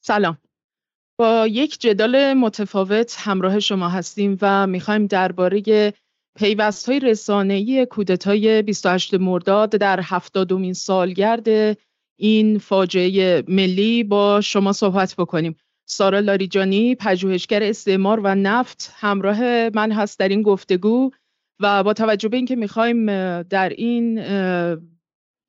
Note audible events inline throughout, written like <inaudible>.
سلام. با یک جدال متفاوت همراه شما هستیم و می‌خوایم درباره پیوست های رسانه‌ای کودتای 28 مرداد در هفتادمین سالگرد این فاجعه ملی با شما صحبت بکنیم. سارا لاریجانی پژوهشگر استعمار و نفت همراه من هست در این گفتگو و با توجه به اینکه می‌خوایم در این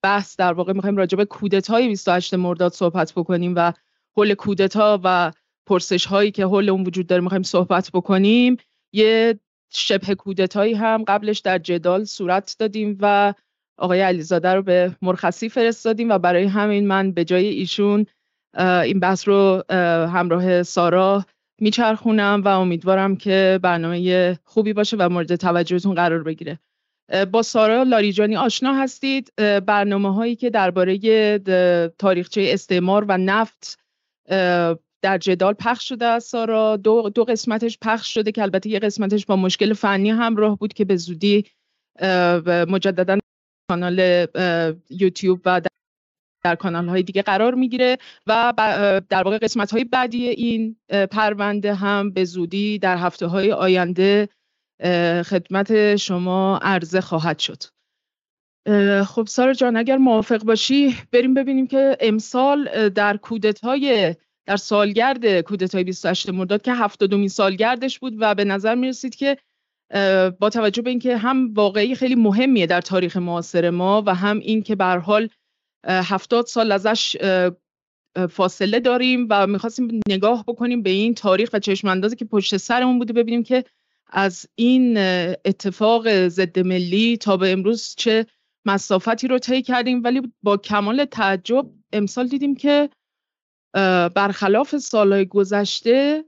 بحث در واقع می‌خوایم راجع به کودتای 28 مرداد صحبت بکنیم و حول کودتا و پرسش هایی که حول اون وجود داره می‌خوایم صحبت بکنیم. یه شبه کودتایی هم قبلش در جدال صورت دادیم و آقای علیزاده رو به مرخصی فرستادیم و برای همین من به جای ایشون این بحث رو همراه سارا میچرخونم و امیدوارم که برنامه خوبی باشه و مورد توجهتون قرار بگیره. با سارا لاریجانی آشنا هستید. برنامه هایی که درباره تاریخچه استعمار و نفت در جدال پخش شده از سارا. دو, دو قسمتش پخش شده که البته یه قسمتش با مشکل فنی همراه بود که به زودی مجددا کانال یوتیوب و در کانال های دیگه قرار می‌گیره و در واقع قسمت های بعدی این پرونده هم به زودی در هفته های آینده خدمت شما عرضه خواهد شد. خب سارا جان اگر موافق باشی بریم ببینیم که امسال در کودتای در سالگرد کودتای 28 مرداد که هفتادمین سالگردش بود و به نظر می رسید که با توجه به اینکه هم واقعی خیلی مهمیه در تاریخ معاصر ما و هم این که به حال هفتاد سال ازش فاصله داریم و می‌خواستیم نگاه بکنیم به این تاریخ و چشم اندازی که پشت سرمون بوده ببینیم که از این اتفاق ضد ملی تا به امروز چه مسافتی رو طی کردیم ولی با کمال تعجب امسال دیدیم که برخلاف سالهای گذشته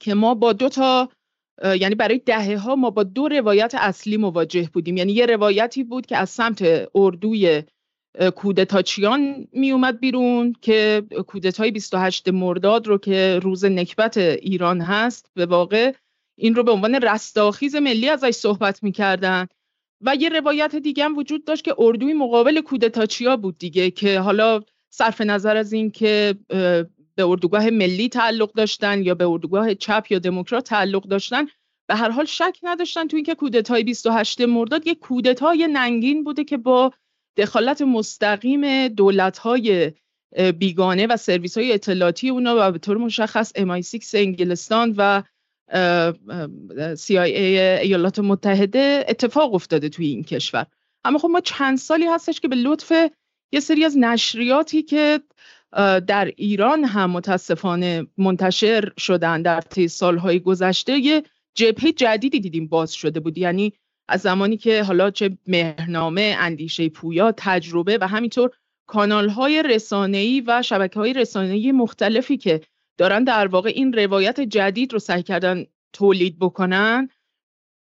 که ما با دو تا یعنی برای دهه ها ما با دو روایت اصلی مواجه بودیم. یعنی یه روایتی بود که از سمت اردوی کودتاچیان می اومد بیرون که کودتای 28 مرداد رو که روز نکبت ایران هست به واقع این رو به عنوان رستاخیز ملی ازش صحبت می‌کردن. و یه روایت دیگه هم وجود داشت که اردوی مقابل کودتاچیا بود دیگه که حالا صرف نظر از این که به اردوگاه ملی تعلق داشتن یا به اردوگاه چپ یا دموکرات تعلق داشتن به هر حال شک نداشتن تو اینکه کودتای 28 مرداد یک کودتای ننگین بوده که با دخالت مستقیم دولت‌های بیگانه و سرویس های اطلاعاتی اونا و به طور مشخص MI6 انگلستان و CIA ایالات متحده اتفاق افتاده توی این کشور. اما خب ما چند سالی هستش که به لطف یه سری از نشریاتی که در ایران هم متاسفانه منتشر شدن در طی سالهای گذشته یه جبهه جدیدی دیدیم باز شده بود. یعنی از زمانی که حالا چه مهرنامه اندیشه پویا تجربه و همینطور کانال های رسانه‌ای و شبکه های رسانه‌ای مختلفی که دارن در واقع این روایت جدید رو سعی کردن تولید بکنن.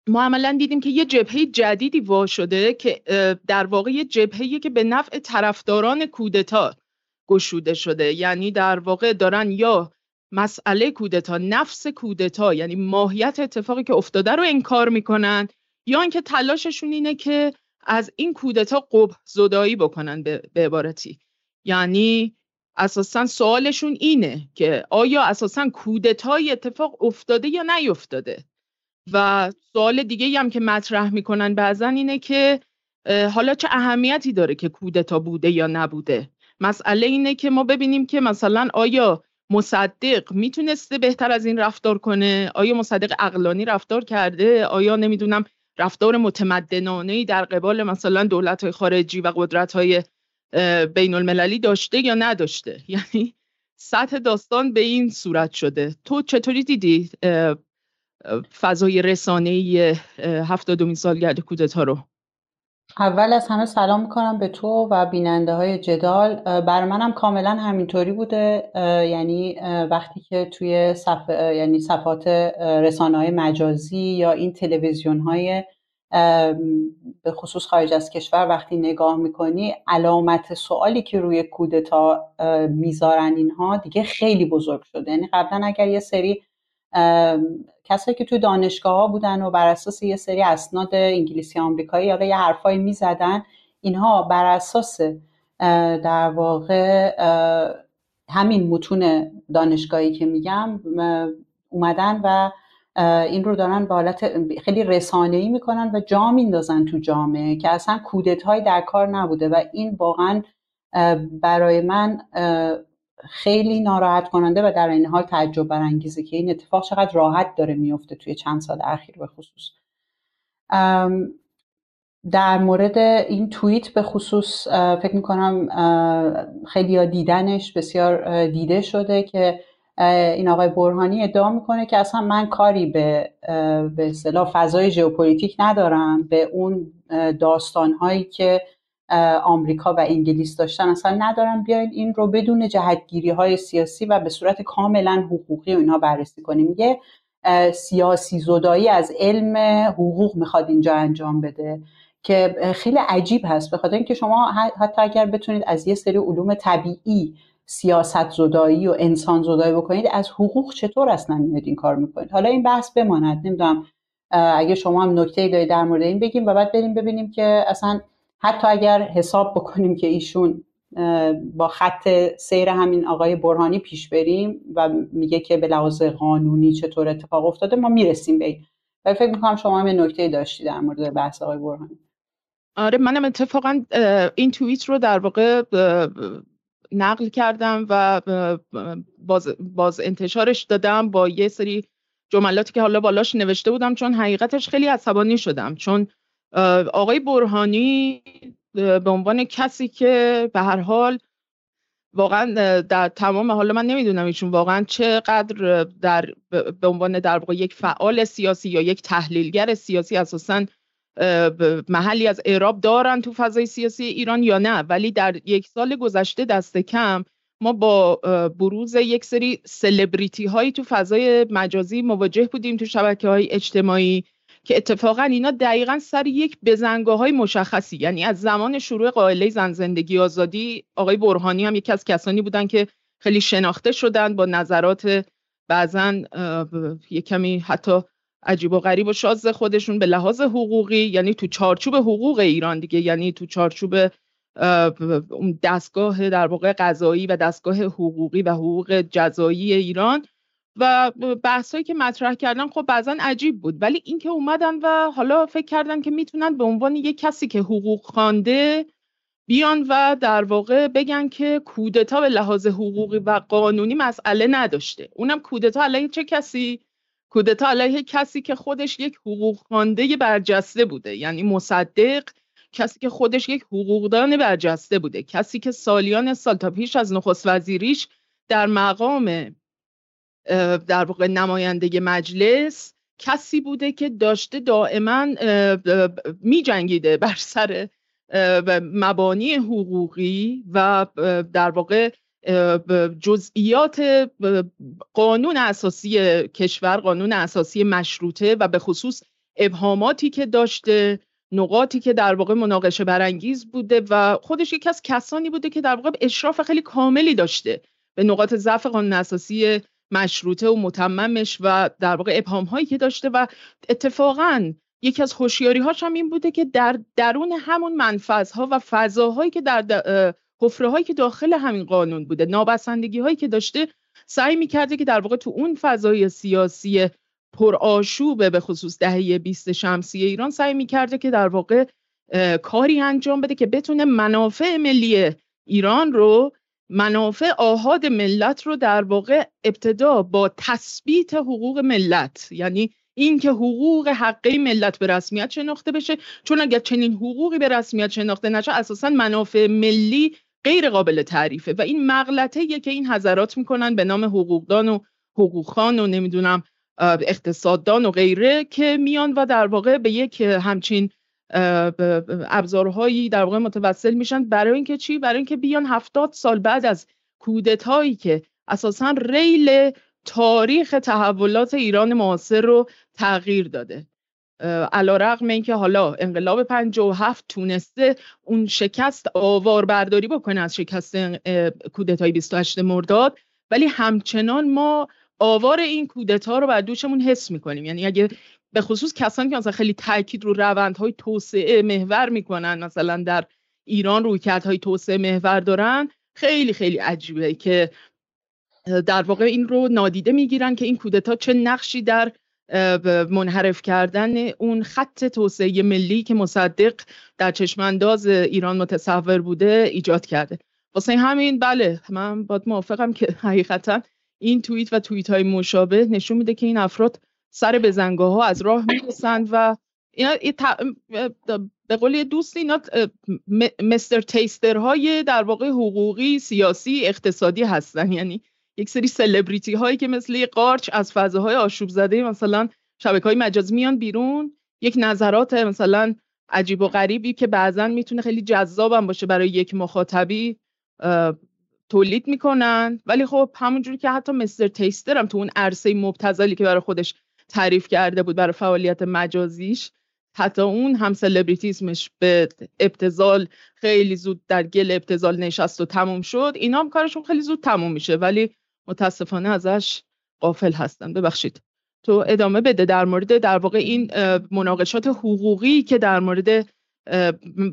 ما عملا دیدیم که یه جبهه جدیدی وا شده که در واقع یه جبهه که به نفع طرفداران کودتا گشوده شده. یعنی در واقع دارن یا مسئله کودتا نفس کودتا یعنی ماهیت اتفاقی که افتاده رو انکار می‌کنن یا اینکه تلاششون اینه که از این کودتا قبح زدایی بکنن به عبارتی. یعنی اساسا سوالشون اینه که آیا اساسا کودتای اتفاق افتاده یا نیفتاده؟ و سوال دیگه هم که مطرح می‌کنن بعضا اینه که حالا چه اهمیتی داره که کودتا بوده یا نبوده؟ مسئله اینه که ما ببینیم که مثلا آیا مصدق می‌تونسته بهتر از این رفتار کنه؟ آیا مصدق اقلانی رفتار کرده؟ آیا نمی‌دونم رفتار متمدنانه در قبال مثلا دولت های خارجی و قدرت های بین المللی داشته یا نداشته؟ <laughs> یعنی سطح داستان به این صورت شده. تو چطوری دیدی؟ فضای رسانه‌ای هفتادمین سالگرد کودتا رو؟ اول از همه سلام می‌کنم به تو و بیننده های جدال بر منم کاملا همینطوری بوده. یعنی وقتی که توی صف... یعنی صفحات رسانه های مجازی یا این تلویزیون های به خصوص خارج از کشور وقتی نگاه می‌کنی علامت سوالی که روی کودتا می‌ذارن اینها دیگه خیلی بزرگ شده. یعنی قبلا اگر یه سری کسایی که توی دانشگاه ها بودن و بر اساس یه سری اسناد انگلیسی آمریکایی یا یه حرفایی می‌زدن اینها بر اساس در واقع همین متون دانشگاهی که میگم اومدن و این رو دارن به حالت خیلی رسانه‌ای می‌کنن و جا میندازن تو جامعه که اصلا کودت در کار نبوده و این واقعا برای من خیلی ناراحت کننده و در این حال تعجب برانگیزه که این اتفاق چقدر راحت داره میفته توی چند سال اخیر به خصوص. در مورد این توییت به خصوص فکر می‌کنم خیلی دیدنش بسیار دیده شده که این آقای برهانی ادعا می‌کنه که اصلا من کاری به به اصطلاح فضای ژئوپلیتیک ندارم. به اون داستانهایی که آمریکا و انگلیس داشتن اصلا ندارم. بیاین این رو بدون جهتگیری های سیاسی و به صورت کاملا حقوقی و اینها بررسی کنیم. میگه سیاسی زدایی از علم حقوق می‌خواد اینجا انجام بده که خیلی عجیب هست. به خاطر اینکه شما حتی اگر بتونید از یه سری علوم طبیعی سیاست زدایی و انسان زدایی بکنید از حقوق چطور اصلا میاد این کار می‌کنید؟ حالا این بحث بماند نمی‌دونم اگه شما هم نکته دارید در مورد این بگیم و بعد بریم ببینیم که اصلا حتی اگر حساب بکنیم که ایشون با خط سیر همین آقای برهانی پیش بریم و میگه که به لحاظ قانونی چطور اتفاق افتاده ما می‌رسیم به این. ولی فکر می‌کنم شما هم نکته داشتید در مورد بحث آقای برهانی. آره منم اتفاقا این توییت رو در واقع نقل کردم و باز, باز انتشارش دادم با یه سری جملاتی که حالا بالاش نوشته بودم چون حقیقتش خیلی عصبانی شدم. چون آقای برهانی به عنوان کسی که به هر حال واقعا در تمام حالا من نمی‌دونم ایشون واقعا چقدر در به عنوان در واقع یک فعال سیاسی یا یک تحلیلگر سیاسی اساسا محلی از اعراب دارن تو فضای سیاسی ایران یا نه. ولی در یک سال گذشته دست کم ما با بروز یک سری سلبریتی هایی تو فضای مجازی مواجه بودیم تو شبکه های اجتماعی که اتفاقا اینا دقیقا سر یک بزنگاه های مشخصی. یعنی از زمان شروع قائله زن زندگی آزادی آقای برهانی هم یکی از کسانی بودن که خیلی شناخته شدن با نظرات بعضا یک کمی حتی عجیب و غریب و شاز خودشون به لحاظ حقوقی یعنی تو چارچوب حقوق ایران دیگه یعنی تو چارچوب دستگاه در واقع قضایی و دستگاه حقوقی و حقوق جزایی ایران. و بحثایی که مطرح کردن خب بعضا عجیب بود. ولی اینکه اومدن و حالا فکر کردن که می‌تونن به عنوان یک کسی که حقوق خوانده بیان و در واقع بگن که کودتا به لحاظ حقوقی و قانونی مسئله نداشته. اونم کودتا علیه چه کسی؟ کودتا علیه کسی که خودش یک حقوق خوانده برجسته بوده. یعنی مصدق کسی که خودش یک حقوقدان برجسته بوده. کسی که سالیان سال تا پیش از نخست وزیریش در مقام در واقع نماینده مجلس کسی بوده که داشته دائما می جنگیده بر سر مبانی حقوقی و در واقع جزئیات قانون اساسی کشور قانون اساسی مشروطه و به خصوص ابهاماتی که داشته نقاطی که در واقع مناقشه برانگیز بوده و خودش یکی از کسانی بوده که در واقع اشراف خیلی کاملی داشته به نقاط ضعف قانون اساسی مشروطه و متممش و در واقع ابهام هایی که داشته و اتفاقا یکی از خوشیاری هاش هم این بوده که در درون همون منفذها و فضاهایی که در حفره هایی که داخل همین قانون بوده نابسندگی هایی که داشته سعی می‌کرده که در واقع تو اون فضای سیاسی پرآشوب به خصوص دهه 20 شمسی ایران سعی می‌کرده که در واقع کاری انجام بده که بتونه منافع ملی ایران رو منافع آهاد ملت رو در واقع ابتدا با تثبیت حقوق ملت یعنی اینکه حقوق حقه ملت به رسمیت شناخته بشه چون اگر چنین حقوقی به رسمیت شناخته نشه اساسا منافع ملی غیر قابل تعریفه و این مغلطه که این حضرات می‌کنن به نام حقوقدان و حقوقخان و نمی‌دونم اقتصاددان و غیره که میان و در واقع به یک همچین ابزارهایی در واقع متوسل میشن برای اینکه چی؟ برای اینکه بیان هفتاد سال بعد از کودتایی که اساسا ریل تاریخ تحولات ایران معاصر رو تغییر داده. علا رقم اینکه حالا انقلاب 57 تونسته اون شکست آوار برداری بکنه از شکست کودتای 28 مرداد ولی همچنان ما آوار این کودتا رو بر دوشمون حس می‌کنیم. یعنی اگه به خصوص کسانی که مثلا خیلی تاکید رو روندهای توسعه محور می‌کنن مثلا در ایران رویکردهای توسعه محور دارن خیلی خیلی عجیبه که در واقع این رو نادیده می‌گیرن که این کودتا چه نقشی در منحرف کردن اون خط توسعه ملی که مصدق در چشمانداز ایران متصور بوده ایجاد کرده. واسه همین بله من باید موافقم که <laughs> حقیقتا این توییت و توییت های مشابه نشون میده که این افراد سر بزنگاه ها از راه می‌رسند و اینا به قول دوست اینا مستر تیستر های در واقع حقوقی سیاسی اقتصادی هستن. یعنی یک سری سلبریتی هایی که مثل قارچ از فضاهای آشوب زده مثلا شبکه های مجازی میان بیرون. یک نظرات مثلا عجیب و غریبی که بعضا می‌تونه خیلی جذابم باشه برای یک مخاطبی تولید می‌کنن. ولی خب همونجوری که حتی مستر تیستر هم تو اون عرصه مبتزلی که برای خودش تعریف کرده بود برای فعالیت مجازیش حتی اون هم سلبریتیزمش به ابتزال خیلی زود در گل ابتزال نشست و تموم شد. اینا هم کارشون خیلی زود تموم میشه. ولی متاسفانه ازش قافل هستن ببخشید. تو ادامه بده در مورد در واقع این مناقشات حقوقی که در مورد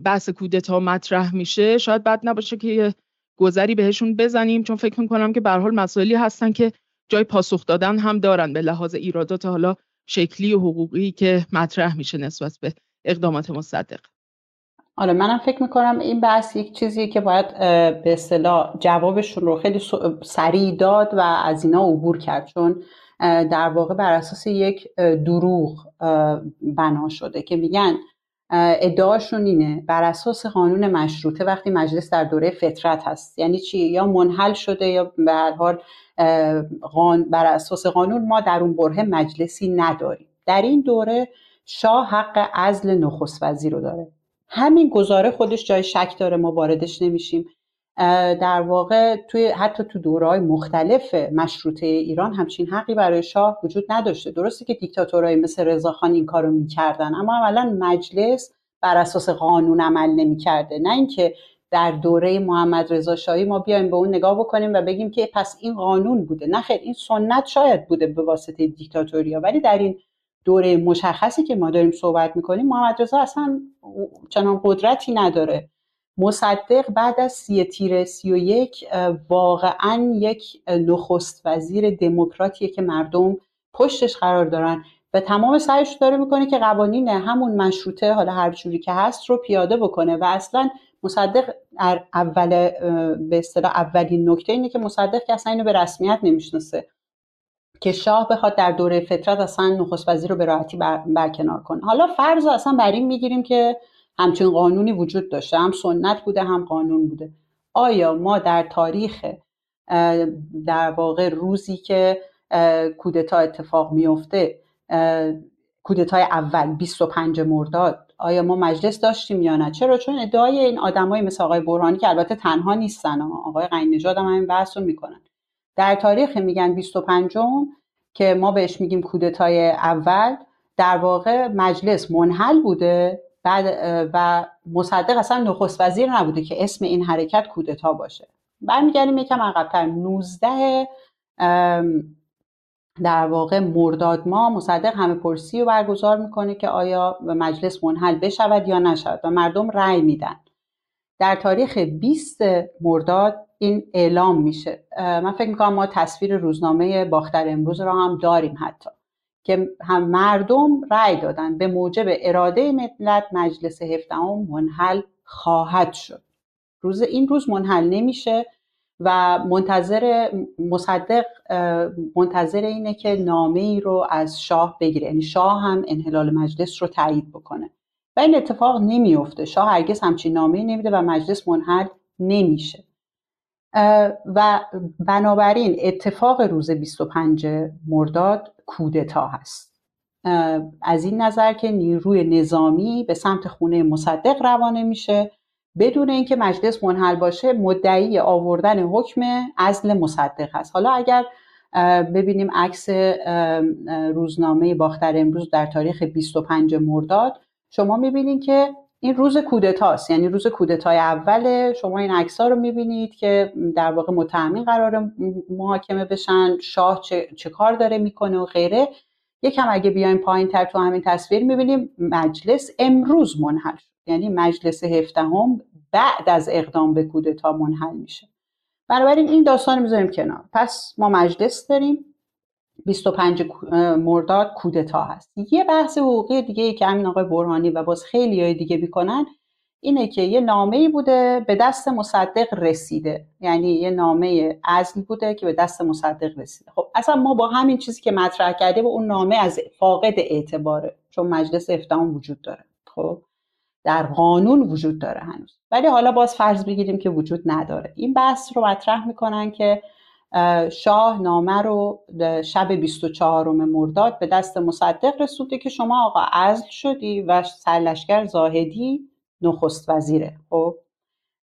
بحث کودتا مطرح میشه شاید بد نباشه که گذری بهشون بزنیم چون فکر می‌کنم که به حال مسائلی هستن که جای پاسخ دادن هم دارن به لحاظ ایرادات حالا شکلی و حقوقی که مطرح میشه نسبت به اقدامات مصدق. آره منم فکر می‌کنم این بحث یک چیزیه که باید به اصطلاح جوابشون رو خیلی سریع داد و از اینا عبور کرد. چون در واقع بر اساس یک دروغ بنا شده که میگن ادعاشون اینه بر اساس قانون مشروطه وقتی مجلس در دوره فطرت هست. یعنی چی؟ یا منحل شده یا به هر حال بر اساس قانون ما در اون بره مجلسی نداریم. در این دوره شاه حق عزل نخست وزیر رو داره. همین گزاره خودش جای شک داره ما واردش نمیشیم. در واقع توی حتی تو دورهای مختلف مشروطه ایران همچین حقی برای شاه وجود نداشته. درسته که دیکتاتورهای مثل رضاخان این کارو می‌کردن اما اولا مجلس بر اساس قانون عمل نمی‌کرده. نه اینکه در دوره محمد رضا شاهی ما بیایم به اون نگاه بکنیم و بگیم که پس این قانون بوده. نه خیر این سنت شاید بوده به واسطه دیکتاتوریا ولی در این دوره مشخصی که ما داریم صحبت می‌کنیم محمد رضا اصلا چنان قدرتی نداره. مصدق بعد از سی تیر سی و یک واقعا یک نخست وزیر دموکراتیه که مردم پشتش قرار دارن و تمام سعیش داره می‌کنه که قوانین همون مشروطه حالا هر جوری که هست رو پیاده بکنه و اصلا مصدق اول به اصطلاح اولین نکته اینه که مصدق که اصلا اینو به رسمیت نمی‌شناسه. که شاه بخواد در دوره فطرت اصلا نخست وزیر رو به راحتی برکنار کنه. حالا فرض اصلا بر این می‌گیریم که همچین قانونی وجود داشته. هم سنت بوده هم قانون بوده. آیا ما در تاریخ در واقع روزی که کودتا اتفاق میفته کودتای اول 25 مرداد آیا ما مجلس داشتیم یا نه؟ چرا؟ چون ادعای این آدمای مثل آقای برهانی که البته تنها نیستن آقای قین نژاد هم همین بحث رو می‌کنن. در تاریخ میگن 25 که ما بهش میگیم کودتای اول در واقع مجلس منحل بوده بعد و مصدق اصلا نخست وزیر نبوده که اسم این حرکت کودتا باشه. برمیگردیم یکم عقبتر. 19 در واقع مرداد ما مصدق همه پرسی رو برگزار می‌کنه که آیا مجلس منحل بشود یا نشود و مردم رأی میدن. در تاریخ 20 مرداد این اعلام میشه. من فکر می‌کنم ما تصویر روزنامه باختر امروز را هم داریم حتی که هم مردم رأی دادن. به موجب اراده ملت مجلس هفدهم منحل خواهد شد. روز این روز منحل نمیشه و منتظر مصدق منتظر اینه که نامه ای رو از شاه بگیره. یعنی شاه هم انحلال مجلس رو تایید بکنه. این اتفاق نمیفته شاه هرگز همچین نامه نمیده و مجلس منحل نمیشه. و بنابراین اتفاق روز 25 مرداد کودتا هست. از این نظر که نیروی نظامی به سمت خونه مصدق روانه میشه. بدون اینکه مجلس منحل باشه مدعی آوردن حکم عزل مصدق هست حالا اگر ببینیم عکس روزنامه باختر امروز در تاریخ 25 مرداد شما می‌بینید که این روز کودتاست یعنی روز کودتای اول. شما این عکس ها رو می‌بینید که در واقع متهمین قرار محاکمه بشن شاه چه, چه کار داره می‌کنه و غیره. یکم اگه بیایم پایین تر تو همین تصویر می‌بینیم مجلس امروز منحل شد. یعنی مجلس هفدهم بعد از اقدام به کودتا منحل میشه. بنابراین این داستان می‌ذاریم کنار. پس ما مجلس داریم. 25 مرداد کودتا هست. یه بحث حقوقی دیگه که همین آقای برهانی و باز خیلی های دیگه می‌کنن اینه که یه نامه ای بوده به دست مصدق رسیده. یعنی یه نامه ازل بوده که به دست مصدق رسیده. خب اصلا ما با همین چیزی که مطرح کرده با اون نامه از فاقد اعتباره چون مجلس افتهام وجود داره. خب در قانون وجود داره هنوز. ولی حالا باز فرض بگیریم که وجود نداره. این بحث رو مطرح می‌کنن که شاه نامه رو شب 24 مرداد به دست مصدق رسونده که شما آقا ازل شدی و سرلشکر زاهدی نخست وزیره خب؟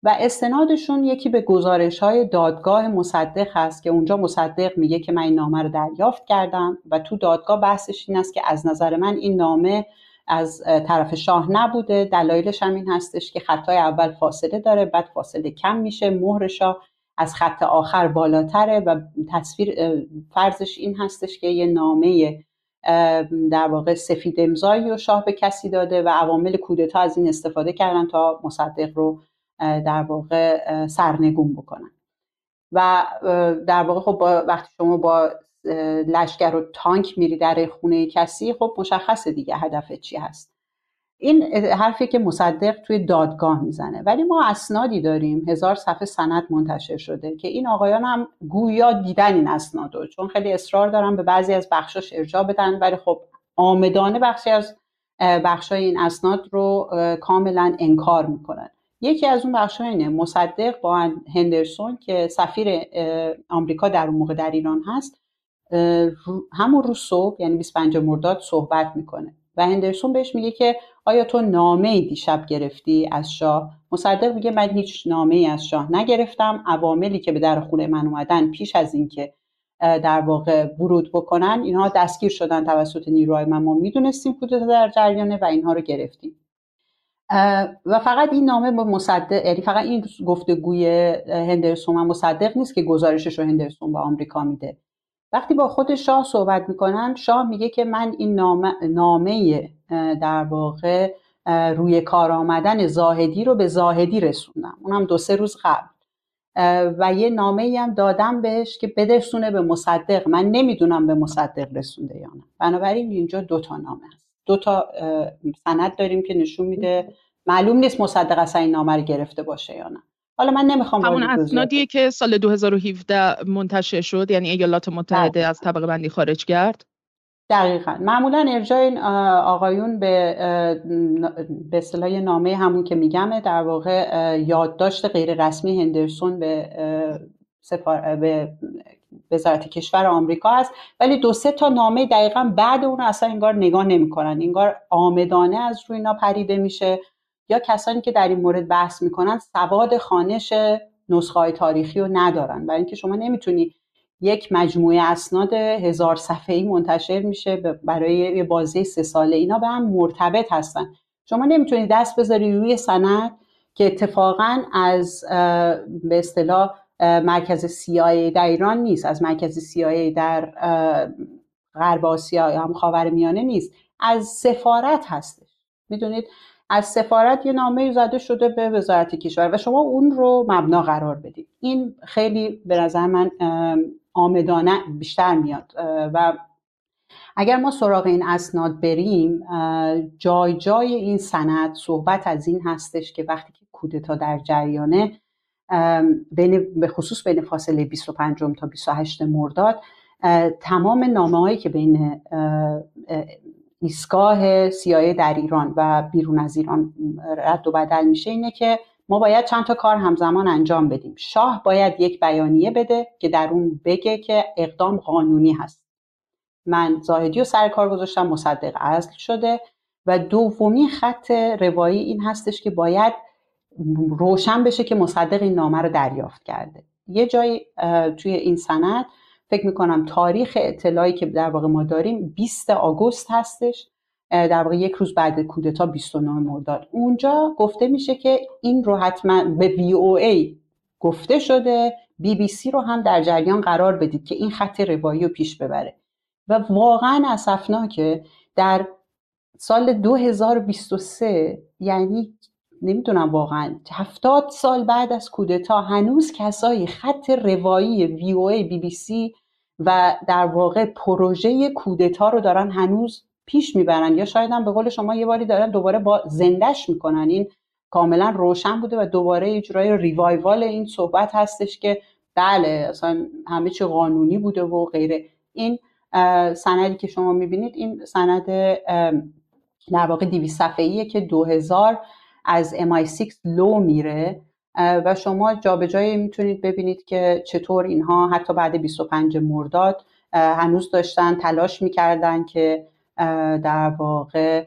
و استنادشون یکی به گزارش های دادگاه مصدق هست که اونجا مصدق میگه که من این نامه رو دریافت کردم و تو دادگاه بحثش این است که از نظر من این نامه از طرف شاه نبوده. دلایلش هم این هستش که خطای اول فاصله داره بعد فاصله کم میشه مهر شاه از خط آخر بالاتره و تصویر فرضش این هستش که یه نامه در واقع سفید امضایی و شاه به کسی داده و عوامل کودتا از این استفاده کردن تا مصدق رو در واقع سرنگون بکنن. و در واقع خب وقتی شما با لشکر و تانک میری در خونه کسی خب مشخصه دیگه هدف چی هست. این حرفی که مصدق توی دادگاه می‌زنه. ولی ما اسنادی داریم. هزار صفحه سند منتشر شده که این آقایان هم گویا دیدن این اسنادو چون خیلی اصرار دارن به بعضی از بخشاش ارجاع بدن. ولی خب آمدانه بخشی از بخشای این اسناد رو کاملا انکار می‌کنن. یکی از اون بخش اینه. مصدق با هندرسون که سفیر آمریکا در اون موقع در ایران هست همون روز صبح یعنی 25 مرداد صحبت می‌کنه. و هندرسون بهش میگه که آیا تو نامه ای دیشب گرفتی از شاه؟ مصدق میگه من هیچ نامه ای از شاه نگرفتم. عواملی که به در خونه من اومدن پیش از اینکه در واقع ورود بکنن اینها دستگیر شدن توسط نیروهای من. ما می‌دونستیم کودتا در جریانه و اینها رو گرفتیم. و فقط این نامه با مصدق یعنی فقط این گفتگوی هندرسون و مصدق نیست که گزارشش رو هندرسون با آمریکا میده. وقتی با خود شاه صحبت می‌کنن شاه میگه که من این نامه, نامه در واقع روی کار آمدن زاهدی رو به زاهدی رسوندم. اونم دو سه روز قبل. و یه نامه هم دادم بهش که بدرسونه به مصدق. من نمی‌دونم به مصدق رسونده یا نه. بنابراین اینجا دو تا نامه هست. دو تا سند داریم که نشون میده معلوم نیست مصدق اصلا این نامه رو گرفته باشه یا نه. حالا من نمی‌خوام همون اسنادیه که سال 2017 منتشر شد یعنی ایالات متحده بله. از طبقه بندی خارج کرد. دقیقا. معمولا ارجاع این آقایون به به اصطلاح نامه همون که میگمه در واقع یادداشت غیر رسمی هندرسون به سفار... به وزارت کشور آمریکا است. ولی دو سه تا نامه دقیقا بعد اون اصلا انگار نگاه نمی‌کنن. انگار آمدانه از روی اینا پریده میشه. یا کسانی که در این مورد بحث می‌کنن سواد خانش نسخه های تاریخی رو ندارن. برای اینکه شما نمی‌تونی یک مجموعه اسناد هزار صفحه‌ای منتشر میشه برای یه بازی سه ساله اینا به هم مرتبط هستن. شما نمی‌تونی دست بذاری روی سند که اتفاقا از به اصطلاح مرکز CIA در ایران نیست از مرکز CIA در غرب آسیا یا هم خاور میانه نیست. از سفارت هستش. می‌دونید؟ از سفارت یه نامه زده شده به وزارت کشور و شما اون رو مبنا قرار بدید. این خیلی به نظر من آمدانه بیشتر میاد. و اگر ما سراغ این اسناد بریم جای جای این سند صحبت از این هستش که وقتی که کودتا در جریانه بین به خصوص بین فاصله 25 تا 28 مرداد تمام نامه هایی که بین ایستگاه سیایه در ایران و بیرون از ایران رد و بدل میشه اینه که ما باید چند تا کار همزمان انجام بدیم. شاه باید یک بیانیه بده که در اون بگه که اقدام قانونی هست. من زاهدی و سر کار گذاشتم مصدق اصل شده و دومی خط روایی این هستش که باید روشن بشه که مصدق این نامه رو دریافت کرده. یه جای توی این سند فکر می‌کنم تاریخ اطلاعی که در واقع ما داریم 20 آگوست هستش در واقع یک روز بعد کودتا 29 مرداد. اونجا گفته میشه که این رو حتما به وی او ای گفته شده بی بی سی رو هم در جریان قرار بدید که این خط روایی رو پیش ببره. و واقعا اسفناکه در سال 2023 یعنی نمی‌دونم واقعا. هفتاد سال بعد از کودتا هنوز کسایی خط روایی وی او ای بی بی سی و در واقع پروژه کودتا رو دارن هنوز پیش می‌برن. یا شاید هم به قول شما یه باری دارن دوباره با زندش می‌کنن. این کاملا روشن بوده و دوباره اجرای ریوایوال این صحبت هستش که بله اصلا همه چی قانونی بوده و غیره این سندی که شما می‌بینید این سند در واقع 200 صفحه‌ایه که 2000 از MI6 لو میره و شما جابجایی می‌تونید ببینید که چطور اینها حتی بعد 25 مرداد هنوز داشتن تلاش می‌کردن که در واقع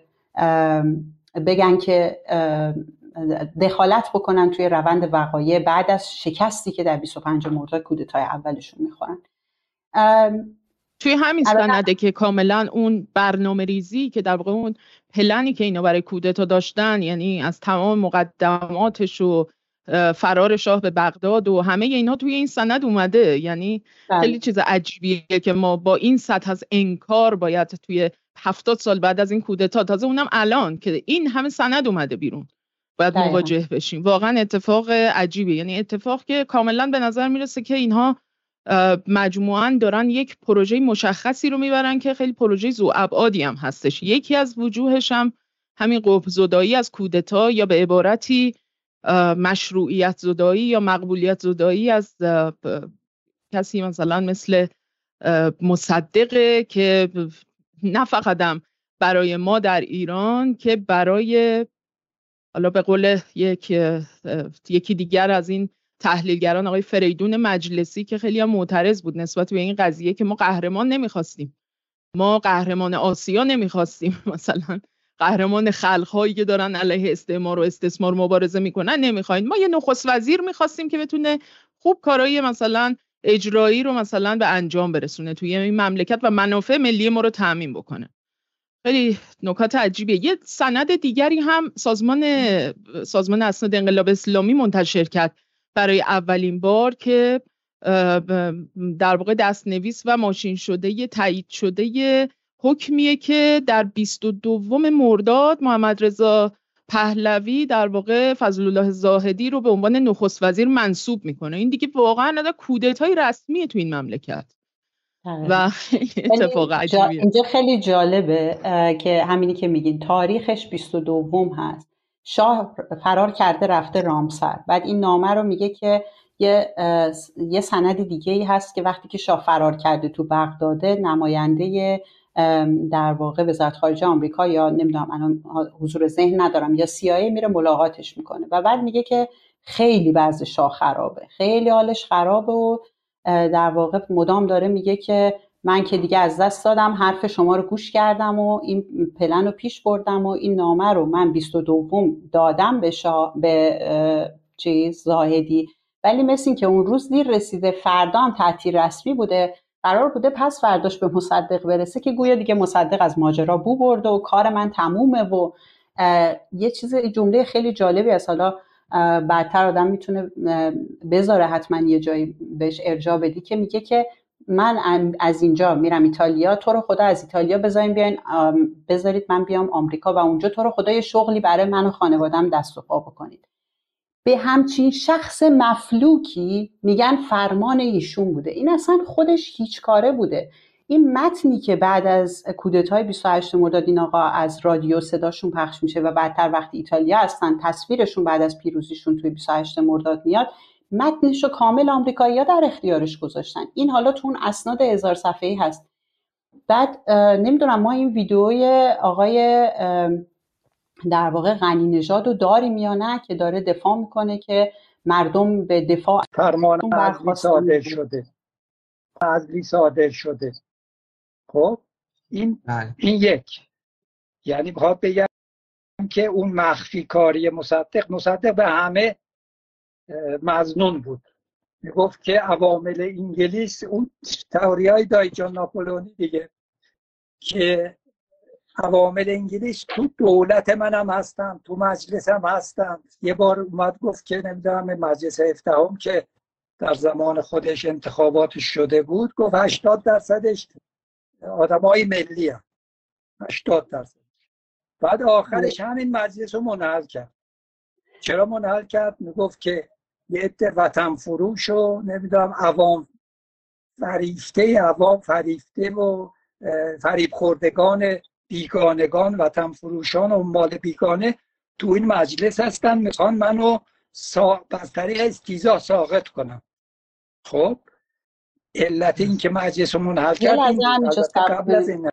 بگن که دخالت بکنن توی روند وقایع بعد از شکستی که در 25 مرداد کودتای اولشون می‌خورن. توی همین سنده که کاملا اون برنامه ریزی که در واقع اون پلنی که اینا برای کودتا داشتن یعنی از تمام مقدماتش و فرار شاه به بغداد و همه اینها توی این سند اومده. یعنی بله. خیلی چیز عجیبیه که ما با این سطح از انکار باید توی هفتاد سال بعد از این کودتا تازه اونم الان که این همه سند اومده بیرون. باید مواجه بشیم. واقعا اتفاق عجیبه یعنی اتفاق که کاملا به نظر می‌رسه که اینها مجموعا دارن یک پروژه مشخصی رو می‌برن که خیلی پروژه زو ابعادی هم هستش. یکی از وجوهش هم همین قبه زدایی از کودتا یا به عبارتی مشروعیت زدایی یا مقبولیت زدایی از کسی مثلا مثل مصدقه که نه فقط برای ما در ایران که برای حالا به قول یک یکی دیگر از این تحلیلگران آقای فریدون مجلسی که خیلی هم معترض بود نسبت به این قضیه که ما قهرمان نمی‌خواستیم. ما قهرمان آسیا نمی‌خواستیم. <laughs> مثلا قهرمان خلقهایی که دارن علیه استعمار و استثمار مبارزه می‌کنن نمی‌خوایم ما یه نخست وزیر می‌خواستیم که بتونه خوب کارایی مثلا اجرایی رو مثلا به انجام برسونه توی این مملکت و منافع ملی ما رو تعمین بکنه. خیلی نکات عجیبیه. یه سند دیگری هم سازمان سازمان اسناد انقلاب اسلامی منتشر کرد. برای اولین بار که در واقع دستنویس و ماشین شده تایید شده حکمیه که در 22 مرداد محمد رضا پهلوی در واقع فضل الله زاهدی رو به عنوان نخست وزیر منصوب می‌کنه. این دیگه واقعا کودتای رسمیه تو این مملکت. و اتفاق عجیبیه. اینجا خیلی جالبه که همینی که میگین تاریخش 22 هست. شاه فرار کرده رفته رامسر. بعد این نامه رو میگه که یه, یه سند دیگه ای هست که وقتی که شاه فرار کرده تو بغداده نماینده در واقع وزارت خارجه آمریکا یا نمی‌دونم الان حضور ذهن ندارم یا سیایی میره ملاقاتش می‌کنه. و بعد میگه که خیلی وضع شاه خرابه. خیلی حالش خرابه و در واقع مدام داره میگه که من که دیگه از دست دادم حرف شما رو گوش کردم و این پلن رو پیش بردم و این نامه رو من 22 دادم به, شا... به چیز زاهدی. ولی مثل این که اون روز دیر رسیده فردا هم تعطیل رسمی بوده قرار بوده پس فرداش به مصدق برسه که گویا دیگه مصدق از ماجرا بو برده و کار من تمومه و یه چیز جمله خیلی جالبی از حالا بعدتر آدم می‌تونه بذاره حتما یه جایی بهش ارجاع بدی که میگه که من از اینجا میرم ایتالیا تو رو خدا از ایتالیا بذارین بیاین بذارید من بیام آمریکا و اونجا تو رو خدا یه شغلی برای من و خانوادم دست و پا بکنید. به همچین شخص مفلوکی میگن فرمان ایشون بوده. این اصلا خودش هیچ کاره بوده. این متنی که بعد از کودتای 28 مرداد این آقا از رادیو صداشون پخش میشه و بعدتر وقتی ایتالیا هستن تصویرشون بعد از پیروزیشون توی 28 مرداد میاد متنش رو کامل آمریکایی‌ها در اختیارش گذاشتن. این حالا تو اون اسناد هزار صفحه‌ای هست. بعد نمی‌دونم ما این ویدیوی آقای در واقع غنی نژاد رو داریم یا نه که داره دفاع می‌کنه که مردم به دفاع فرمان عزلی صادر شده. عزلی صادر شده. خب این بله. این یک. یعنی بخواد بگم که اون مخفی کاری مصدق مصدق به همه مزنون بود. می‌گفت که عوامل انگلیس اون تئوری های دایجان ناپولونی دیگه که عوامل انگلیس تو دولت منم هستم تو مجلسم هستم یه بار اومد گفت که نمی‌دونم مجلس هفدهم که در زمان خودش انتخاباتش شده بود گفت 80 درصدش های ملی هم 80 درصد. بعد آخرش همین مجلس رو منحل کرد. چرا منحل کرد؟ می‌گفت که یه عده وطن فروش و نمی‌دونم عوام فریفته عوام فریفته و فریب خوردگان بیگانگان وطن فروشان و مال بیگانه تو این مجلس هستن. می‌خوان منو سا... از طریق استیزا ساقط کنم خب؟ علت این که مجلس رو منحل کردیم قبل از این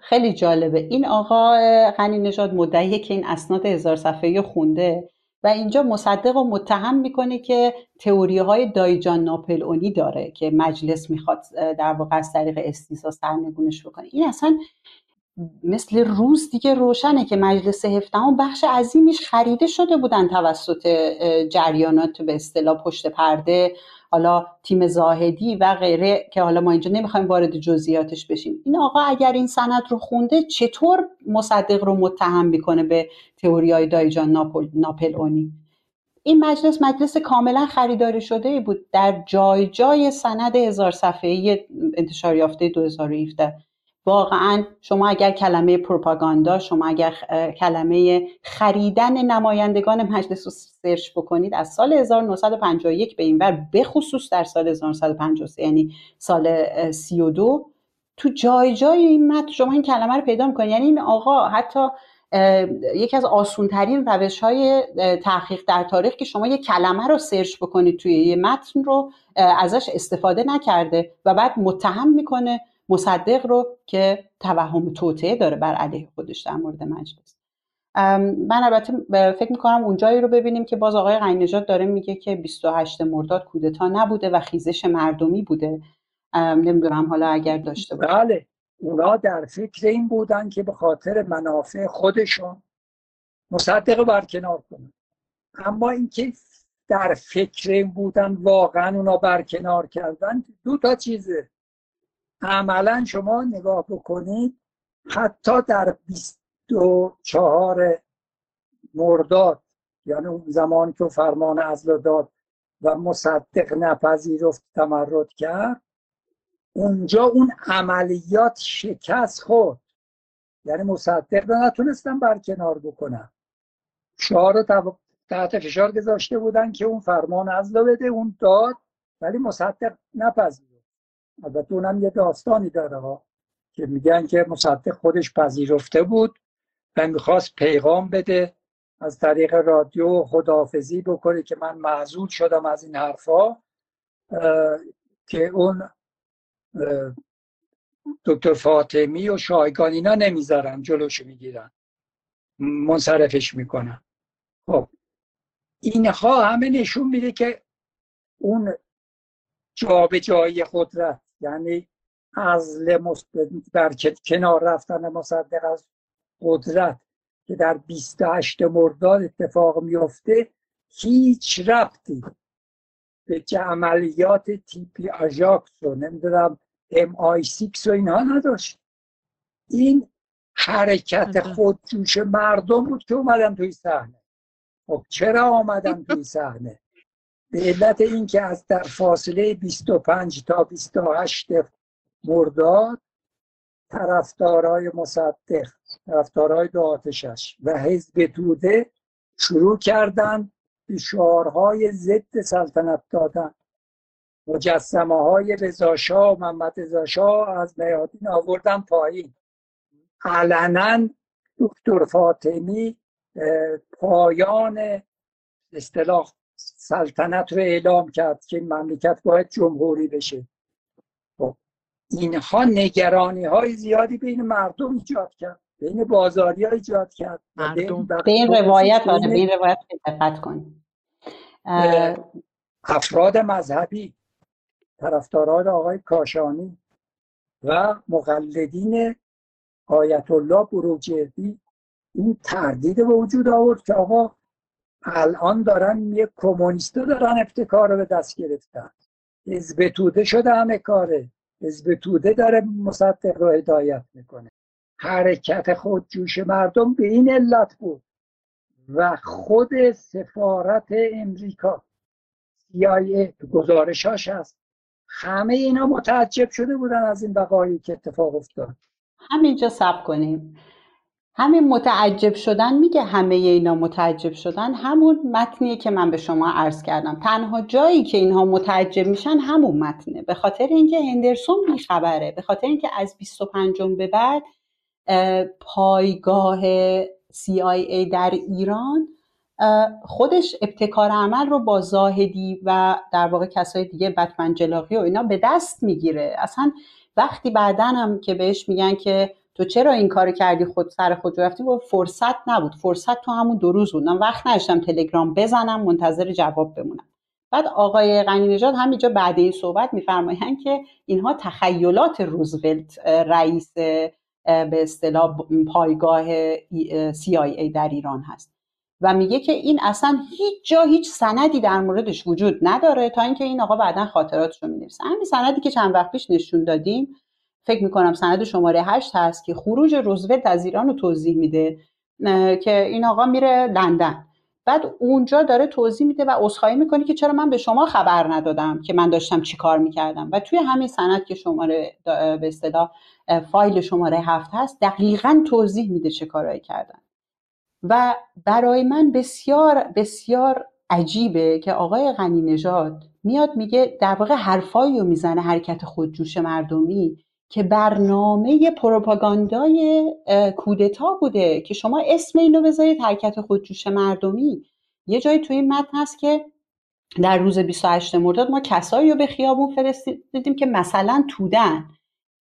خیلی جالبه. این آقا غنی نژاد مدعیه که این اسناد هزار صفحه‌ای خونده. و اینجا مصدق و متهم می‌کنه که تئوری های دایجان ناپل اونی داره که مجلس می‌خواد در واقع از طریق استیزا سرنگونش بکنه. این اصلا مثل روز دیگه روشنه که مجلس هفدهم بخش عظیمیش خریده شده بودن توسط جریانات به اصطلاح پشت پرده حالا تیم زاهدی و غیره که حالا ما اینجا نمی‌خوایم وارد جزئیاتش بشیم. این آقا اگر این سند رو خونده چطور مصدق رو متهم می‌کنه به تئوری های دایجان ناپل, ناپل اونی این مجلس مجلس کاملا خریداری شده بود. در جای جای سند هزار صفحه‌ای انتشار یافته 2017 واقعا شما اگر کلمه پروپاگاندا شما اگر کلمه خریدن نمایندگان مجلس رو سرچ بکنید از سال 1951 به این ور بخصوص در سال 1953 یعنی سال 32 تو جای جای این متن شما این کلمه رو پیدا می‌کنید. یعنی این آقا حتی یکی از آسونترین روش های تحقیق در تاریخ که شما یک کلمه رو سرچ بکنید توی یه متن رو ازش استفاده نکرده و بعد متهم می‌کنه مصدق رو که توهم توطعه داره بر علیه خودش در مورد مجلس. من البته فکر می‌کنم اونجایی رو ببینیم که باز آقای غنی داره میگه که 28 مرداد کودتا نبوده و خیزش مردمی بوده. نمی‌دونم حالا اگر داشته باشه. بله اونا در فکر این بودن که به خاطر منافع خودشون مصدق برکنار کنن. اما اینکه در فکر این بودن واقعا اونا برکنار کردن دو تا چیزه. عملا شما نگاه بکنید حتی در 24 مرداد یعنی اون زمان که فرمان ازل داد و مصدق نپذیرفت تمرد کرد اونجا اون عملیات شکست خورد. یعنی مصدق رو نتونستن برکنار بکنن. شاه رو تحت فشار گذاشته بودن که اون فرمان ازل بده اون داد ولی مصدق نپذیرفت. البته اونم یه داستانی داره که میگن که مصدق خودش پذیرفته بود و می‌خواست پیغام بده از طریق رادیو خداحافظی بکنه که من معذول شدم از این حرفا که اون دکتر فاطمی و شایگان اینا نمی‌ذارن جلوش می‌گیرن منصرفش می‌کنن. خب اینها همه نشون میده که اون جای قدرت یعنی از در کنار رفتن مصدق از قدرت که در 28 مرداد اتفاق میفته هیچ ربطی به عملیات TPAJAX و نمی‌دونم MI6 و اینها نداشت. این حرکت خودجوش مردم بود که اومدن توی صحنه. خب چرا آمدن <laughs> توی صحنه؟ به علت اینکه از در فاصله 25 تا 28 مرداد طرفدارای مصدق طرفدارای دو آتشش و حزب توده شروع کردند به شعارهای ضد سلطنت دادن. مجسمه های رضاشاه و محمد رضاشاه از میادین آوردن پایین. علنا دکتر فاطمی پایان اصطلاح سلطنت رو اعلام کرد که این مملکت باید جمهوری بشه خب اینها نگرانی های زیادی بین مردم ایجاد کرد بین بازاری ها ایجاد کرد مردم. به این روایت به این روایت دقت کنید افراد مذهبی طرفداران آقای کاشانی و مقلدین آیت الله بروجردی این تردید به وجود آورد که آقا الان دارن یه کمونیستا دارن ابتکار رو به دست گرفتن. حزب توده شده همه کاره. حزب توده داره مصدق رو هدایت می‌کنه. حرکت خودجوش مردم به این علت بود. و خود سفارت امریکا CIA گزارشاش هست. همه اینا متعجب شده بودن از این وقایعی که اتفاق افتاد. همینجا سب کنیم. همین متعجب شدن میگه همه اینا متعجب شدن. همون متنیه که من به شما عرض کردم. تنها جایی که اینها متعجب میشن همون متنه. به خاطر اینکه هندرسون بیخبره. به خاطر اینکه از 25 به بعد پایگاه CIA در ایران خودش ابتکار عمل رو با زاهدی و در واقع کسای دیگه بتمن جلاقی و اینا به دست می‌گیره. اصلا وقتی بعدا هم که بهش میگن که تو چرا این کار کردی خود سر خود رفتی؟ با فرصت نبود. فرصت تو همون دو روز بود. من وقت نداشتم تلگرام بزنم منتظر جواب بمونم. بعد آقای غنی نژاد همینجا بعد این صحبت میفرمایند که اینها تخیلات روزولت رئیس به اصطلاح پایگاه CIA در ایران هست. و میگه که این اصلا هیچ جا هیچ سندی در موردش وجود نداره تا اینکه این آقا بعدا خاطراتش رو می‌نویسه. همین سندی که چند وقت پیش نشون دادیم فکر می‌کنم سند شماره هشت هست که خروج روزولت از ایران رو توضیح میده که این آقا میره لندن. بعد اونجا داره توضیح میده و عذرخواهی می‌کنه که چرا من به شما خبر ندادم که من داشتم چی کار می‌کردم. و توی همین سند که شماره به اصطلاح فایل شماره هفت هست دقیقا توضیح میده چه کارهایی کردن. و برای من بسیار بسیار عجیبه که آقای غنی نژاد میاد میگه در واقع حرفایی رو می‌زنه حرکت خودجوش مردمی. که برنامه پروپاگاندای کودتا بوده که شما اسم اینو بذارید حرکت خودجوش مردمی. یه جایی توی این متن هست که در روز 28 مرداد ما کسایی رو به خیابون فرستیدیم که مثلا تودن.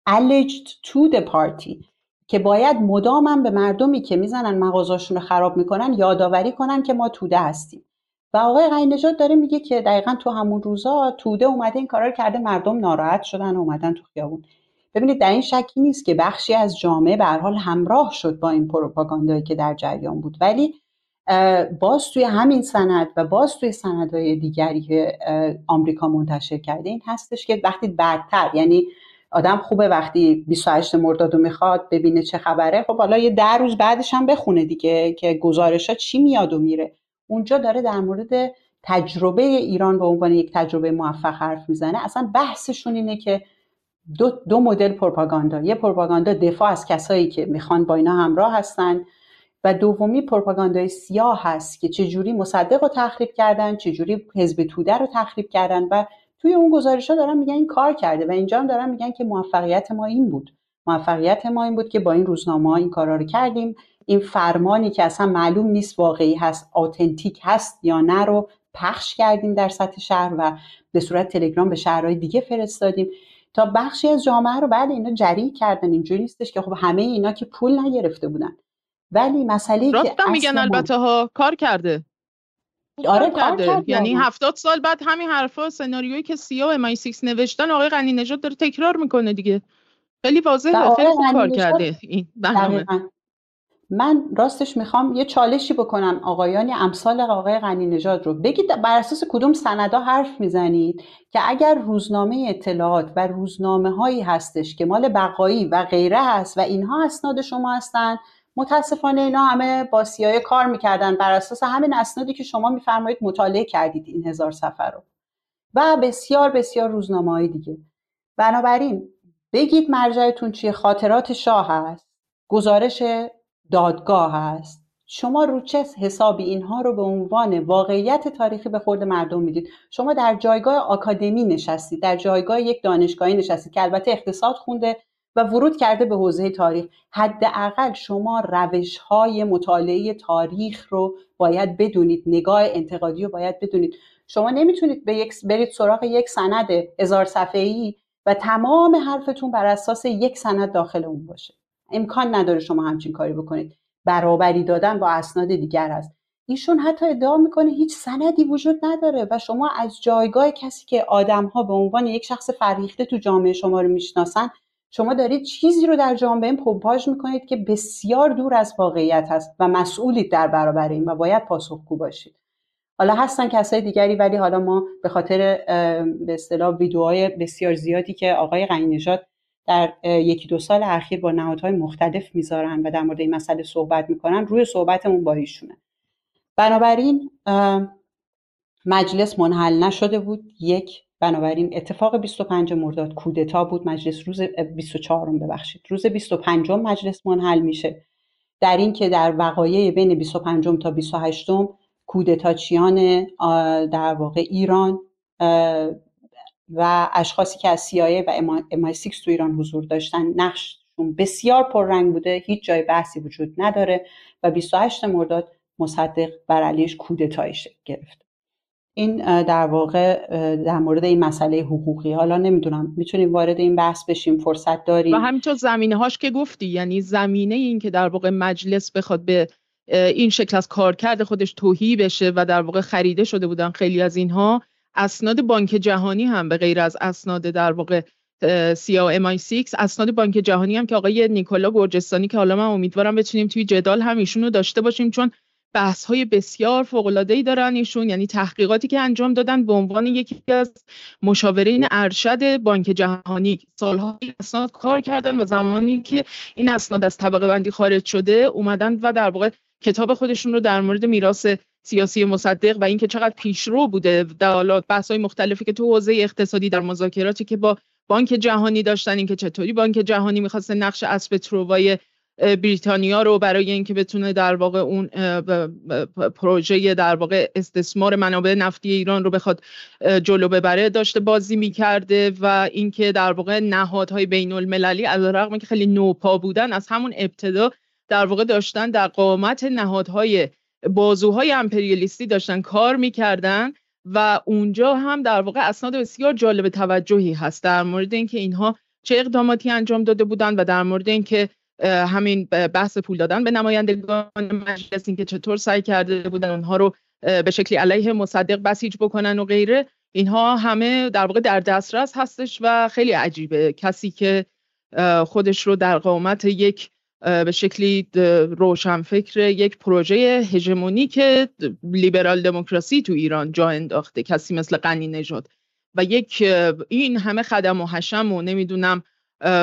Alleged to the party. که باید مدامم به مردمی که می‌زنن مغازاشون رو خراب می‌کنن یادآوری کنن که ما توده هستیم. و آقای غنی داره میگه که دقیقا تو همون روزا توده اومده این کارا رو کرده مردم ناراحت شدن و اومدن تو خیابون. ببینید در این شکی نیست که بخشی از جامعه به حال همراه شد با این پروپاگاندایی که در جریان بود. ولی باز توی همین سند و باز توی سندهای دیگری که آمریکا منتشر کرده این هستش که وقتی بعدتر یعنی آدم خوبه وقتی 28 مرداد رو می‌خواد ببینه چه خبره خب حالا یه ده روز بعدش هم بخونه دیگه که گزارش ها چی میاد و میره. اونجا داره در مورد تجربه ایران به عنوان یک تجربه موفق حرف می‌زنه. اصلا بحثشون اینه که دو, دو مدل پروپاگاندا. یه پروپاگاندا دفاع از کسایی که می‌خوان با اینا همراه هستن و دومی پروپاگاندای سیاه هست که چجوری مصدق رو تخریب کردن چجوری حزب توده رو تخریب کردن و توی اون گزارش ها دارن میگن این کار کرده و اینجا هم دارن میگن که موفقیت ما این بود. موفقیت ما این بود که با این روزنامه ها این کارا رو کردیم. این فرمانی که اصلا معلوم نیست واقعی هست آتنتیک هست یا نه رو پخش کردیم در سطح شهر و به صورت تلگرام به شهرهای دیگه فرستادیم. تا بخشی از جامعه رو بعد اینا جری کردن اینجوری نیستش که خب همه اینا که پول نگرفته بودن. ولی مسئله که میگن البته ها کار کرده. آره کار کرده. یعنی هفتاد سال بعد همین حرفا سناریویی که سیا ام 6 نوشتن آقای غنی نژاد داره تکرار می‌کنه دیگه. خیلی واضحه خیلی خوب کار کرده این برنامه. من راستش می‌خوام یه چالشی بکنم. آقایانی امثال آقای غنی نژاد رو. بگید بر اساس کدوم سندا حرف می‌زنید که اگر روزنامه اطلاعات و روزنامه هایی هستش که مال بقایی و غیره هست و اینها اسناد شما هستن متاسفانه اینا همه با سیای کار می‌کردن. بر اساس همین اسنادی که شما میفرمایید مطالعه کردید این هزار سفر رو. و بسیار بسیار روزنامه های دیگه. بنابراین بگید مرجعتون چیه؟ خاطرات شاه هست. گزارش دادگاه هست شما رو چه حسابی اینها رو به عنوان واقعیت تاریخی به خورد مردم می‌دید. شما در جایگاه آکادمی نشستید در جایگاه یک دانشگاهی نشستید که البته اقتصاد خونده و ورود کرده به حوزه تاریخ. حداقل شما روش های مطالعه تاریخ رو باید بدونید نگاه انتقادی رو باید بدونید. شما نمی‌تونید به یک برید سراغ یک سند هزار صفحه‌ای و تمام حرفتون بر اساس یک سند داخل اون باشه. امکان نداره شما همچین کاری بکنید. برابری دادن با اسناد دیگر هست ایشون حتی ادعا می‌کنه هیچ سندی وجود نداره و شما از جایگاه کسی که آدم ها به عنوان یک شخص فرهیخته تو جامعه شما رو می‌شناسن شما دارید چیزی رو در جامعه پمپاژ می‌کنید که بسیار دور از واقعیت هست و مسئولید در برابر این و باید پاسخگو باشید. حالا هستن کسای دیگری ولی حالا ما به خاطر به اصطلاح ویدیوهای بسیار زیادی که آقای غنی در یکی دو سال اخیر با نهادهای مختلف می‌ذارن و در مورد این مسئله صحبت می‌کنن. روی صحبتمون با ایشونه. بنابراین مجلس منحل نشده بود. یک بنابراین اتفاق 25 مرداد کودتا بود. مجلس روز 24 ببخشید. روز 25 مجلس منحل میشه. در این که در وقایع بین 25 تا 28 کودتاچیان در واقع ایران و اشخاصی که از CIA و MI6 تو ایران حضور داشتن نقششون بسیار پررنگ بوده هیچ جای بحثی وجود نداره و 28 مرداد مصدق بر علیش کودتایی گرفت. این در واقع در مورد این مسئله حقوقی. حالا نمی‌دونم می‌تونیم وارد این بحث بشیم فرصت داریم. و همینطور زمینه هاش که گفتی یعنی زمینه این که در واقع مجلس بخواد به این شکل از کارکرد خودش توهی بشه و در واقع خریده شده بودن خیلی از اینها اسناد بانک جهانی هم به غیر از اسناد در واقع سی ام آی 6 اسناد بانک جهانی هم که آقای نیکولا گرجستانی که حالا من امیدوارم بتونیم توی جدال هم ایشون رو داشته باشیم چون بحث های بسیار فوق العاده ای دارن ایشون یعنی تحقیقاتی که انجام دادن به عنوان یکی از مشاورین ارشد بانک جهانی. سالها اسناد کار کردن و زمانی که این اسناد از طبقه بندی خارج شده اومدن و در واقع کتاب خودشون رو در مورد میراث سیاسی مصدق و اینکه چقدر پیشرو بوده در بحث های مختلفی که تو حوزه اقتصادی در مذاکراتی که با بانک جهانی داشتن اینکه چطوری بانک جهانی می‌خواست نقش اسب تروای بریتانیا رو برای اینکه بتونه در واقع اون پروژه در واقع استثمار منابع نفتی ایران رو بخواد جلو ببره داشته بازی می‌کرده و اینکه در واقع نهادهای بین المللی از رغم که خیلی نوپا بودن از همون ابتدا در واقع داشتن در قامت نهادهای بازوهای امپریالیستی داشتن کار می‌کردن و اونجا هم در واقع اسناد بسیار جالب توجهی هست. در مورد اینکه اینها چه اقداماتی انجام داده بودند و در مورد اینکه همین بحث پول دادن به نمایندگان مجلس اینکه چطور سعی کرده بودن اونها رو به شکلی علیه مصدق بسیج بکنن و غیره اینها همه در واقع در دسترس هستش و خیلی عجیبه. کسی که خودش رو در قامت یک به شکلی روشنفکر یک پروژه هژمونی که لیبرال دموکراسی تو ایران جا انداخته کسی مثل قنی نژاد. و یک این همه خدم و حشم و نمی‌دونم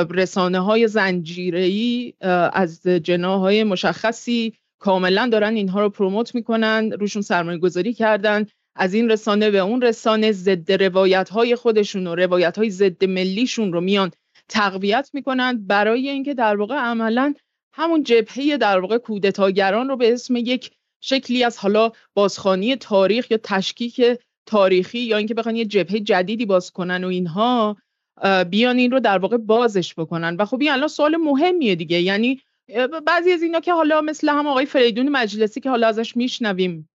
رسانه های زنجیری از جناهای مشخصی کاملا دارن اینها رو پروموت می‌کنن روشون سرمایه گذاری کردن از این رسانه به اون رسانه ضد روایت های خودشون و روایت های ضد ملیشون رو میان تقویت می‌کنن برای اینکه در واقع عملا همون جبهه در واقع کودتاگران رو به اسم یک شکلی از حالا بازخانی تاریخ یا تشکیک تاریخی یا اینکه بخوان یه جبهه جدیدی باز کنن و اینها بیان این رو در واقع بازش بکنن. و خب این الان سوال مهمیه دیگه. یعنی بعضی از اینا که حالا مثل هم آقای فریدون مجلسی که حالا ازش میشنویم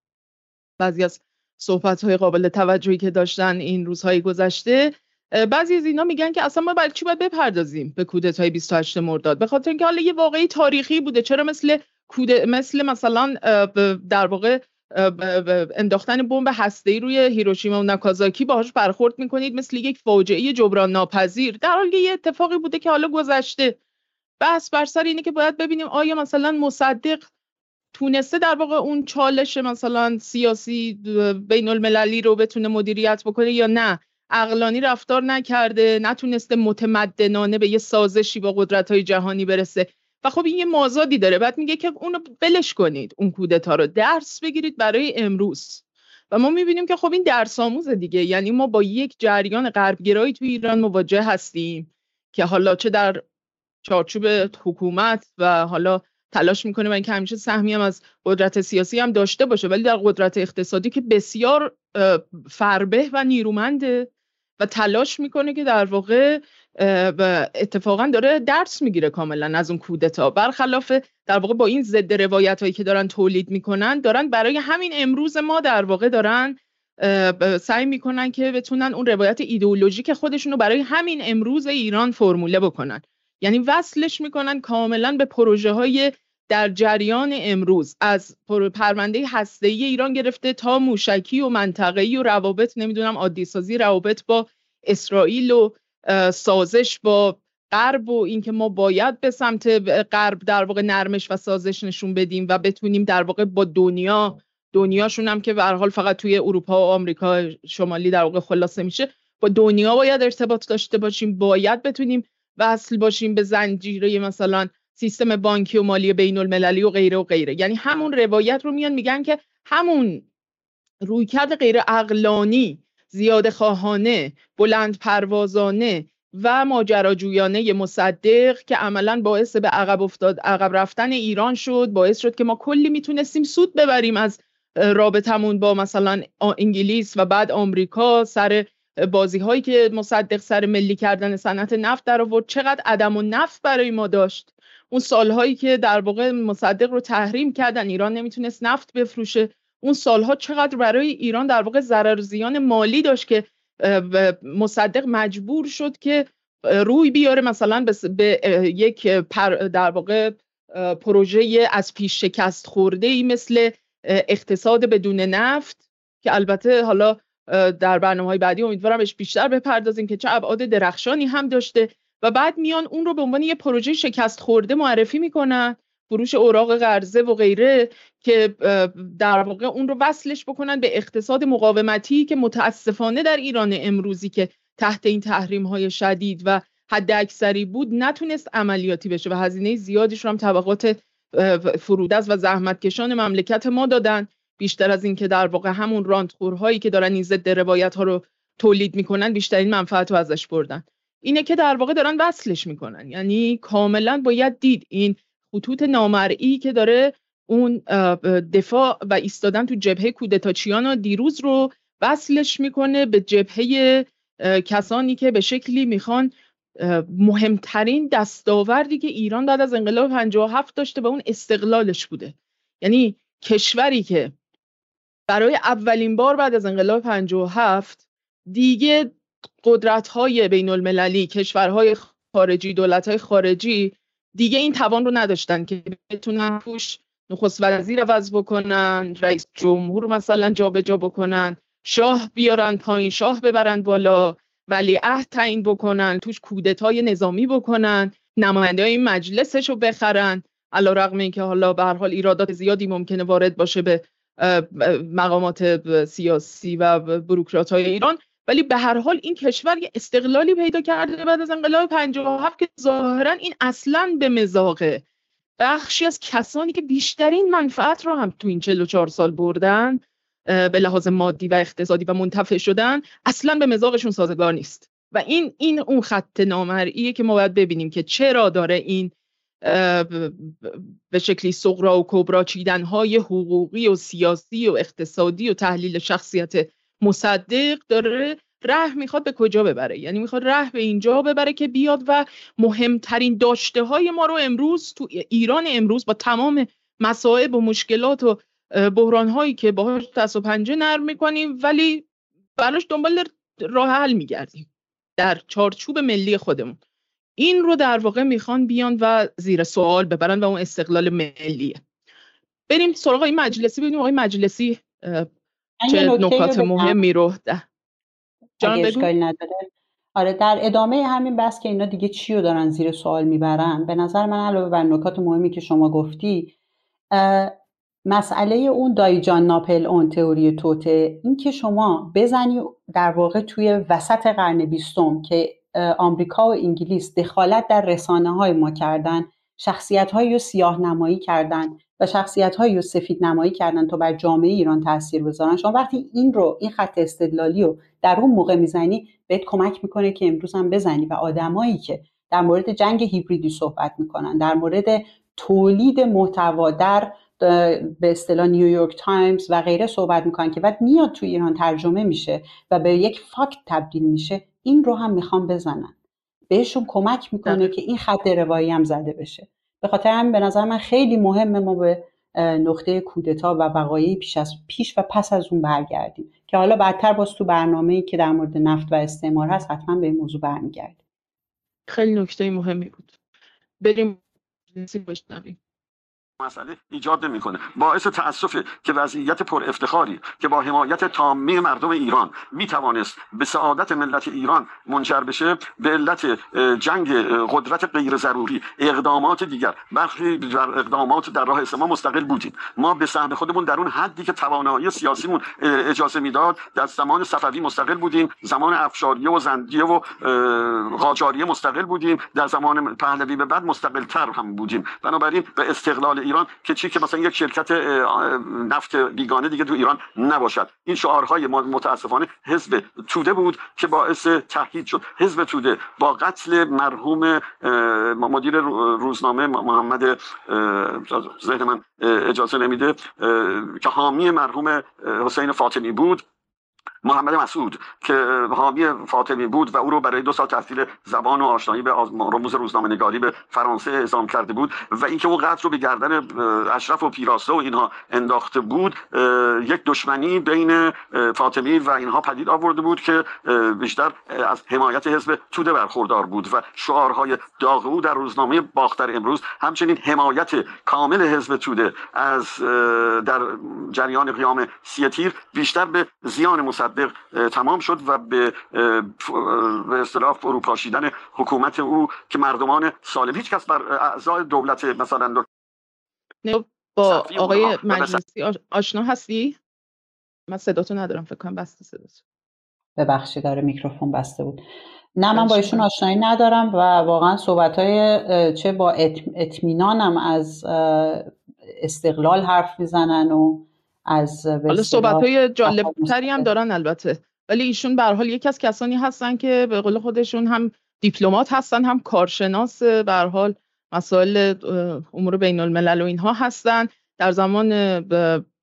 بعضی از صحبت های قابل توجهی که داشتن این روزهای گذشته بعضی از اینا میگن که اصلا ما برای چی باید بپردازیم به کودتای 28 مرداد؟ به خاطر اینکه حالا یه واقعی تاریخی بوده. چرا مثل کوده مثل مثلا در واقع انداختن بمب هسته‌ای روی هیروشیما و ناکازاکی باهاش برخورد می‌کنید. مثل یک فاجعه جبران ناپذیر در حالی یه اتفاقی بوده که حالا گذشته. بحث بر سر اینه که باید ببینیم آیا مثلا مصدق تونسته در واقع اون چالش مثلا سیاسی بین المللی رو بتونه مدیریت بکنه یا نه. اقلانی رفتار نکرده نتونسته متمدنانه به یه سازشی با قدرت های جهانی برسه. و خب این یه مازادی داره. بعد میگه که اونو بلش کنید اون کودتا رو درس بگیرید برای امروز. و ما می‌بینیم که خب این درس آموز دیگه. یعنی ما با یک جریان غربگرایی تو ایران مواجه هستیم که حالا چه در چارچوب حکومت و حالا تلاش می‌کنه و اینکه همیشه سهمی هم از قدرت سیاسی هم داشته باشه ولی در قدرت اقتصادی که بسیار فربه و نیرومنده. و تلاش می‌کنه که در واقع اتفاقا داره درس می‌گیره کاملا از اون کودتا. برخلاف در واقع با این ضد روایت هایی که دارن تولید می‌کنن دارن برای همین امروز ما در واقع دارن سعی می‌کنن که بتونن اون روایت ایدئولوژیک خودشون رو برای همین امروز ایران فرموله بکنن. یعنی وصلش می‌کنن کاملا به پروژه های در جریان امروز از پرونده هسته‌ای ایران گرفته تا موشکی و منطقه‌ای و روابط نمی‌دونم عادی سازی روابط با اسرائیل و سازش با غرب و اینکه ما باید به سمت غرب در واقع نرمش و سازش نشون بدیم و بتونیم در واقع با دنیا دنیاشون هم که به حال فقط توی اروپا و آمریکا شمالی در واقع خلاصه میشه با دنیا باید ارتباط داشته باشیم باید بتونیم وصل باشیم به زنجیره مثلا سیستم بانکی و مالی بین المللی و غیره و غیره. یعنی همون روایت رو میان میگن که همون رویکرد غیر اقلانی زیاد خواهانه بلند پروازانه و ماجراجویانه مصدق که عملا باعث به عقب افتاد عقب رفتن ایران شد باعث شد که ما کلی می‌تونستیم سود ببریم از رابطمون با مثلا انگلیس و بعد آمریکا سر بازی هایی که مصدق سر ملی کردن صنعت نفت در آورد. چقدر عدم و نفت برای ما داشت. اون سالهایی که در واقع مصدق رو تحریم کردن ایران نمی‌تونست نفت بفروشه. اون سالها چقدر برای ایران در واقع ضرر زیان مالی داشت که مصدق مجبور شد که روی بیاره. مثلا به یک در واقع پروژه از پیش شکست خورده ای مثل اقتصاد بدون نفت که البته حالا در برنامه های بعدی امیدوارم بهش بیشتر بپردازیم که چه ابعاد درخشانی هم داشته. و بعد میان اون رو به عنوان یه پروژه شکست خورده معرفی می‌کنن فروش اوراق قرضه و غیره که در واقع اون رو وصلش بکنن به اقتصاد مقاومتی که متاسفانه در ایران امروزی که تحت این تحریم های شدید و حد اکثری بود نتونست عملیاتی بشه و هزینه زیادیش رو هم طبقات فرودست و زحمتکشان مملکت ما دادن. بیشتر از اینکه در واقع همون راندخورهایی که دارن این ضد روایت ها رو تولید می‌کنن بیشترین منفعت رو ازش بردن. اینه که در واقع دارن وصلش می‌کنن. یعنی کاملا باید دید این خطوط نامرئی که داره اون دفاع و ایستادن تو جبهه کودتاچیان و دیروز رو وصلش می‌کنه به جبهه کسانی که به شکلی می‌خوان مهمترین دستاوردی که ایران بعد از انقلاب 57 داشته و اون استقلالش بوده. یعنی کشوری که برای اولین بار بعد از انقلاب 57 دیگه قدرت های بین المللی کشورهای خارجی دولت های خارجی دیگه این توان رو نداشتن که بتونن توش نخست وزیر عوض بکنن رئیس جمهور مثلا جابجا جا بکنن شاه بیارن پایین شاه ببرن بالا ولی عهد تعیین بکنن توش کودتای نظامی بکنن نماینده های مجلسش رو بخرن. علا رقم این که حالا به حال ایرادات زیادی ممکنه وارد باشه به مقامات سیاسی و بروکرات های ایران ولی به هر حال این کشور یه استقلالی پیدا کرده بعد از انقلاب 57 که ظاهرا این اصلا به مزاقه. بخشی از کسانی که بیشترین منفعت رو هم تو این 44 سال بردن به لحاظ مادی و اقتصادی و منتفع شدن اصلا به مزاقشون سازگار نیست. و این این اون خط نامرئیه که ما باید ببینیم که چرا داره این به شکلی سغرا و کبرا چیدن های حقوقی و سیاسی و اقتصادی و تحلیل شخصیت مصدق داره ره می‌خواد به کجا ببره. یعنی می‌خواد ره به اینجا ببره که بیاد و مهمترین داشته های ما رو امروز تو ایران امروز با تمام مسائب و مشکلات و بحران هایی که باهاش دست و پنجه نرم می‌کنیم ولی براش دنبال راه حل میگردیم در چارچوب ملی خودمون. این رو در واقع می‌خوان بیان و زیر سوال ببرن و اون استقلال ملیه. بریم سراغ این مجلسی ببینیم آقای مجلسی چه نکات مهمی رو ده. جان بگو. نداره. آره در ادامه همین بحث که اینا دیگه چی رو دارن زیر سوال می‌برن به نظر من علاوه بر نکات مهمی که شما گفتی مسئله اون دایجان ناپل اون تئوری توته. این که شما بزنی در واقع توی وسط قرن بیستم که آمریکا و انگلیس دخالت در رسانه های ما کردن شخصیت هایی رو سیاه نمایی کردن و شخصیت هایی رو سفید نمایی کردن تا بر جامعه ایران تاثیر بذارن. شما وقتی این رو این خط استدلالی رو در اون موقع می‌زنی بهت کمک می‌کنه که امروز هم بزنی و آدمایی که در مورد جنگ هیبریدی صحبت می‌کنن در مورد تولید محتوا در به اصطلاح New York Times و غیره صحبت می‌کنن که بعد میاد تو ایران ترجمه میشه و به یک fact تبدیل میشه این رو هم می‌خوام بزنن. بهشون کمک می‌کنه که این خط روایی هم زده بشه. به خاطر همین به نظر من خیلی مهمه ما به نقطه کودتا و وقایع پیش از پیش و پس از اون برگردیم. که حالا بعدتر باز تو برنامه‌ای که در مورد نفت و استعمار هست حتما به این موضوع برمیگردیم. خیلی نکته مهمی بود. بریم. بشنویم مسئله ایجاد نمی‌کنه. باعث تاسفه که وضعیت پر افتخاری که با حمایت تامه مردم ایران می توانست به سعادت ملت ایران منجر بشه به علت جنگ قدرت غیر ضروری اقدامات دیگر. برخی اقدامات در راه ما مستقل بودیم. ما به سهم خودمون در اون حدی که توانایی سیاسیمون اجازه می‌داد در زمان صفوی مستقل بودیم. زمان افشاریه و زندیه و قاجاریه مستقل بودیم. در زمان پهلوی به بعد مستقل تر هم بودیم. بنابراین به استقلال ایران که چی که مثلا یک شرکت نفت بیگانه دیگه تو ایران نباشد. این شعارهای متاسفانه حزب توده بود که باعث تهدید شد. حزب توده با قتل مرحوم مدیر روزنامه محمد ذهن من اجازه نمیده که حامی مرحوم حسین فاطمی بود. محمد مسعود که حامی فاطمی بود و او رو برای دو سال تحصیل زبان و آشنایی به رموز روزنامه نگاری به فرانسه اعزام کرده بود و اینکه او قتل رو به گردن اشرف و پیراسته و اینها انداخته بود یک دشمنی بین فاطمی و اینها پدید آورده بود که بیشتر از حمایت حزب توده برخوردار بود و شعارهای داغ او در روزنامه باختر امروز همچنین حمایت کامل حزب توده از در جریان قیام سی تیر بیشتر به زیان مصدق تمام شد و به به اصطلاح فروپاشیدن حکومت او که مردمان سالم. هیچ کس بر اعضای دولت مثلا با آقای مجلسی آشنا هستی؟ من صداتو ندارم فکر کنم بسته صداتو. ببخشید داره میکروفون بسته بود. نه من با ایشون آشنایی ندارم و واقعا صحبت های چه با اطمینانم از استقلال حرف می‌زنن و از حالا صحبت های جالب تری هم دارن البته. ولی ایشون به حال یکی از کسانی هستن که به قول خودشون هم دیپلمات هستن هم کارشناس به حال مسائل امور بین الملل و اینها هستن. در زمان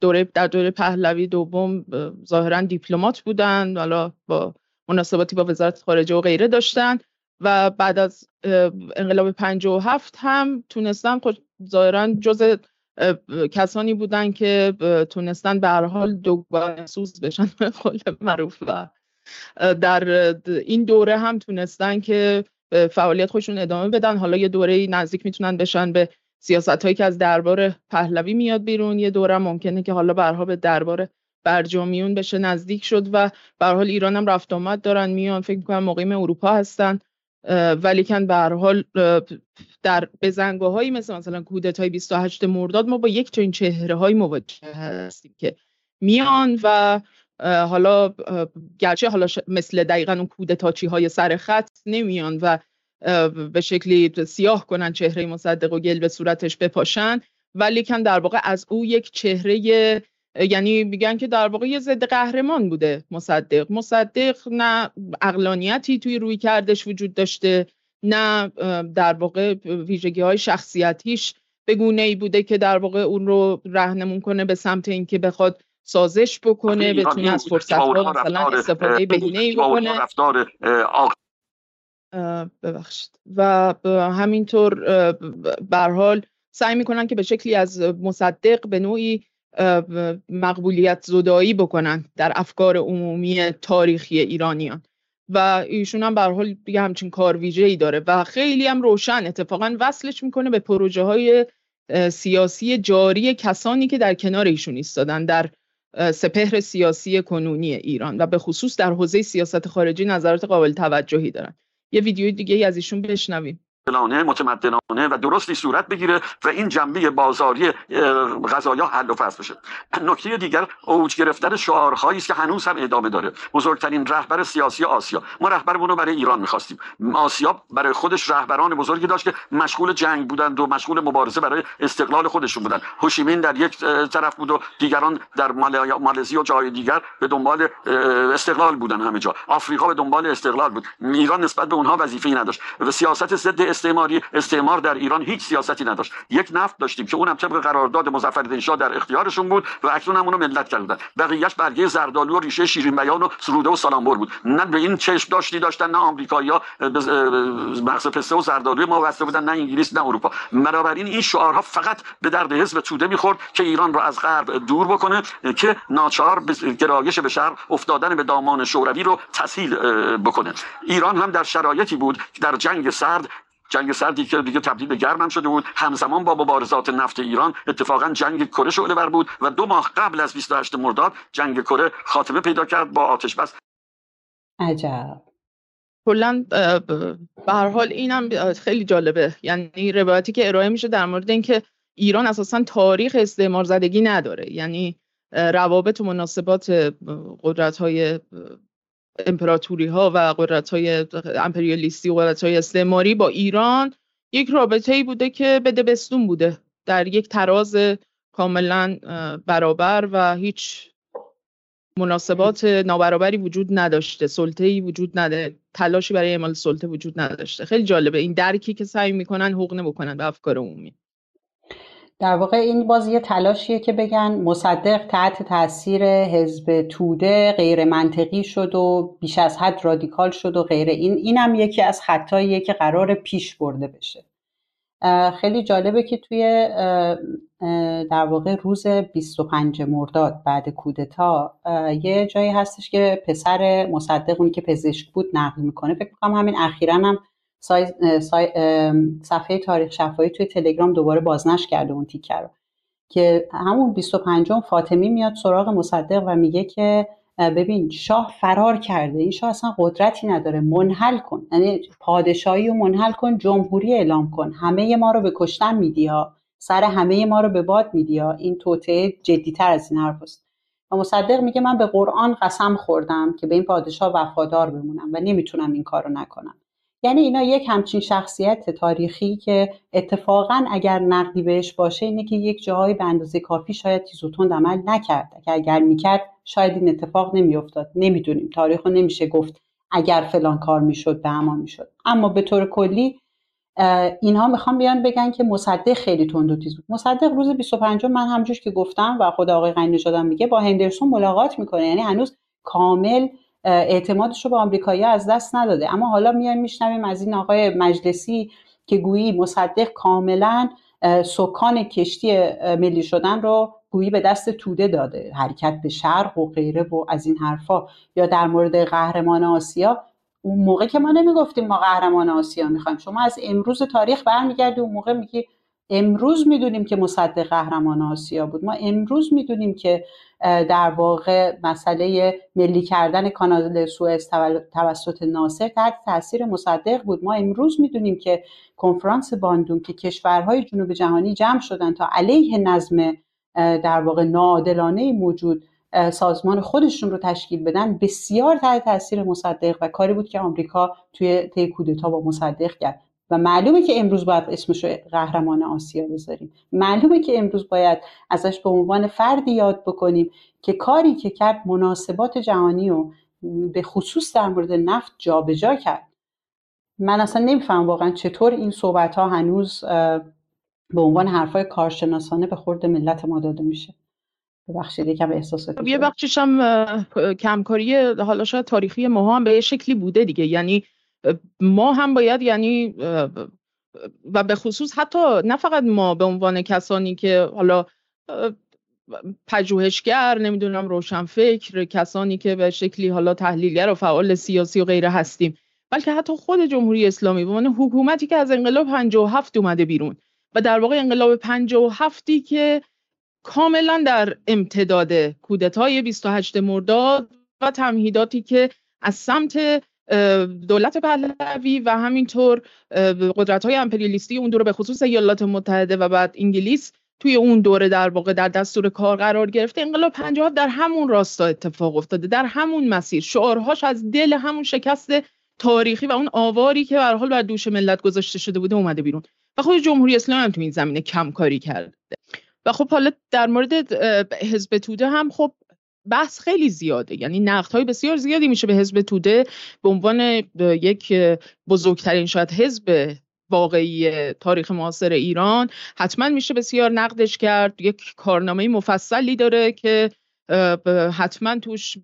دوره در دوره پهلوی دوم ظاهرا دیپلمات بودن حالا با مناسباتی با وزارت خارجه و غیره داشتن و بعد از انقلاب 57 هم تونستن خود ظاهرا جز کسانی بودن که تونستن به هر حال دوگانه سوز بشن به قول معروف و در این دوره هم تونستن که فعالیت خودشون ادامه بدن. حالا یه دوره نزدیک می‌تونن بشن به سیاست هایی که از دربار پهلوی میاد بیرون. یه دوره ممکنه که حالا برها به دربار برجامیون بشه. نزدیک شد و به حال ایران هم رفت آمد دارن میان. فکر می‌کنم مقیم اروپا هستن. ولیکن به هر حال در بزنگاه هایی مثل مثلا کودتای 28 مرداد ما با یک چنین چهره های مواجه هستیم که میان و حالا گرچه حالا مثل دقیقا اون کودتاچی های سر خط نمیان و به شکلی سیاه کنن چهره مصدق و گل به صورتش بپاشن ولیکن در واقع از او یک چهره یعنی میگن که در واقع یه ضد قهرمان بوده مصدق. مصدق نه اقلانیتی توی روی کردش وجود داشته نه در واقع ویژگی های شخصیتیش به گونه ای بوده که در واقع اون رو رهنمون کنه به سمت اینکه بخواد سازش بکنه بتونه از فرصت ها مثلا استفاده بهینه ای بکنه. ببخشید. و همینطور به حال سعی می‌کنن که به شکلی از مصدق به نوعی مقبولیت زدایی بکنن در افکار عمومی تاریخی ایرانیان. و ایشون هم به حال دیگه همچین کار ویژه ای داره و خیلی هم روشن. اتفاقا وصلش می‌کنه به پروژه های سیاسی جاری کسانی که در کنار ایشون ایستادن در سپهر سیاسی کنونی ایران و به خصوص در حوزه سیاست خارجی نظرات قابل توجهی دارن. یه ویدیوی دیگه ای از ایشون بشنویم. متمدنانه و درستی صورت بگیره و این جنبه بازاری غذایا حل و فصل بشه. نکته دیگر اوج گرفتن شعارهایی است که هنوز هم ادامه داره. بزرگترین رهبر سیاسی آسیا. ما رهبرمون رو برای ایران می‌خواستیم. آسیا برای خودش رهبران بزرگی داشت که مشغول جنگ بودند و مشغول مبارزه برای استقلال خودشون بودند. هوشیمین در یک طرف بود و دیگران در مالزی و جای دیگر به دنبال استقلال بودن همه جا. آفریقا به دنبال استقلال بود. ایران نسبت به اونها وظیفه‌ای نداشت. و سیاست ضد استعماری استعمار در ایران هیچ سیاستی نداشت. یک نفت داشتیم که اونم طبق قرارداد مظفرالدین شاه در اختیارشون بود و اکنون هم اونو ملت کردن بقیهش برگه زردالو و ریشه شیرین بیان و سروده و سالامبر بود. نه به این چشم داشتی داشتن نه آمریکایی‌ها مغز پسته و زردالو ما بودن نه انگلیس نه اروپا. بنابراین این شعارها فقط به درد حزب توده می‌خورد که ایران رو از غرب دور بکنه که ناچار به گرایش به شرق افتادن به دامان شوروی رو تسهیل بکنه. ایران هم در شرایطی بود در جنگ سرد جنگ سردی که دیگه تبدیل به گرم شده بود. همزمان با مبارزات نفت ایران اتفاقا جنگ کره شعله بر بود و دو ماه قبل از 28 مرداد جنگ کره خاتمه پیدا کرد با آتش بس. عجب. کلا به هر حال اینم خیلی جالبه. یعنی روایتی که ارائه میشه در مورد اینکه ایران اساسا تاریخ استعمار زدگی نداره. یعنی روابط و مناسبات قدرت های امپراتوری ها و قدرت های امپریالیستی و قدرت های استعماری با ایران یک رابطه ای بوده که بده بستون بوده. در یک تراز کاملا برابر و هیچ مناسبات نابرابری وجود نداشته سلطه‌ای وجود نداره تلاشی برای اعمال سلطه وجود نداشته. خیلی جالبه. این درکی که سعی می‌کنن حقنه بکنن به افکار عمومی. در واقع این باز یه تلاشیه که بگن مصدق تحت تاثیر حزب توده غیر منطقی شد و بیش از حد رادیکال شد و غیره این. اینم یکی از خطاییه که قرار پیش برده بشه. خیلی جالبه که توی در واقع روز 25 مرداد بعد کودتا یه جایی هستش که پسر مصدق اونی که پزشک بود نقل می‌کنه. فکر می‌کنم همین اخیرا هم صفحه تاریخ شفایی توی تلگرام دوباره بازنش کرده اون تیکه رو. که همون 25 فاطمی میاد سراغ مصدق و میگه که ببین شاه فرار کرده. این شاه اصلا قدرتی نداره. منحل کن. یعنی پادشاهی رو منحل کن جمهوری اعلام کن. همه ما رو به کشتن میدی سر همه ما رو به باد میدی ها. این توطعه جدیتر از این حرف است. و مصدق میگه من به قرآن قسم خوردم که به این پادشاه وفادار بمونم و نمی‌تونم این کارو نکنم. یعنی اینا یک همچین شخصیت تاریخی که اتفاقا اگر نقدی بهش باشه اینه که یک جاهایی به اندازه کافی شاید تیز و تند عمل نکرد. اگر اگر می‌کرد شاید این اتفاق نمیافتاد. نمی‌دونیم. تاریخ رو نمیشه گفت اگر فلان کار می‌شد به همان می‌شد. اما به طور کلی اینها می‌خوام بیان بگن که مصدق خیلی تند و تیز بود. مصدق روز 25 من همجوش که گفتم و خود آقای نژادم میگه با هندرسون ملاقات می‌کنه. یعنی هنوز کامل اعتمادش رو به آمریکایی از دست نداده. اما حالا میایم میشنویم از این آقای مجلسی که گویی مصدق کاملا سکان کشتی ملی شدن رو گویی به دست توده داده. حرکت به شرق و غیره و از این حرفا. یا در مورد قهرمان آسیا. اون موقع که ما نمی‌گفتیم ما قهرمان آسیا می‌خوایم. شما از امروز تاریخ برمیگردی اون موقع میگی امروز می‌دونیم که مصدق قهرمان آسیا بود. ما امروز می‌دونیم که در واقع مسئله ملی کردن کانال سوئز توسط ناصر تحت تاثیر مصدق بود. ما امروز می‌دونیم که کنفرانس باندون که کشورهای جنوب جهانی جمع شدن تا علیه نظم در واقع ناعادلانه موجود سازمان خودشون رو تشکیل بدن بسیار تحت تاثیر مصدق و کاری بود که آمریکا توی طی کودتا با مصدق کرد. و معلومه که امروز باید اسمش رو قهرمان آسیا بذاریم. معلومه که امروز باید ازش به عنوان فردی یاد بکنیم که کاری که کرد مناسبات جهانی رو به خصوص در مورد نفت جابجا کرد. من اصلا نمیفهم واقعا چطور این صحبت ها هنوز به عنوان حرفای کارشناسانه به خورد ملت ما داده میشه. ببخشید یکم احساساتی خب، یه بخشش هم کمکاری حالا شاید تاریخی ما هم به یه شکلی بوده دیگه. یعنی ما هم باید یعنی و به خصوص حتی نه فقط ما به عنوان کسانی که حالا پژوهشگر نمی‌دونم روشنفکر کسانی که به شکلی حالا تحلیلگر و فعال سیاسی و غیره هستیم بلکه حتی خود جمهوری اسلامی به عنوان حکومتی که از انقلاب 57 اومده بیرون و در واقع انقلاب 57 که کاملا در امتداد کودتای 28 مرداد و تمهیداتی که از سمت دولت پهلوی و همینطور قدرت های امپریالیستی اون دوره به خصوص ایالات متحده و بعد انگلیس توی اون دوره در واقع در دستور کار قرار گرفته. انقلاب 57 در همون راستا اتفاق افتاده در همون مسیر. شعارهاش از دل همون شکست تاریخی و اون آواری که به حال بر دوش ملت گذاشته شده بوده اومده بیرون. و خود جمهوری اسلامی هم تو این زمینه کم کاری کرده. و خب حالا در مورد حزب توده هم خب بحث خیلی زیاده. یعنی نقد های بسیار زیادی میشه به حزب توده به عنوان یک بزرگترین شاید حزب واقعی تاریخ معاصر ایران. حتما میشه بسیار نقدش کرد. یک کارنامه مفصلی داره که حتما توش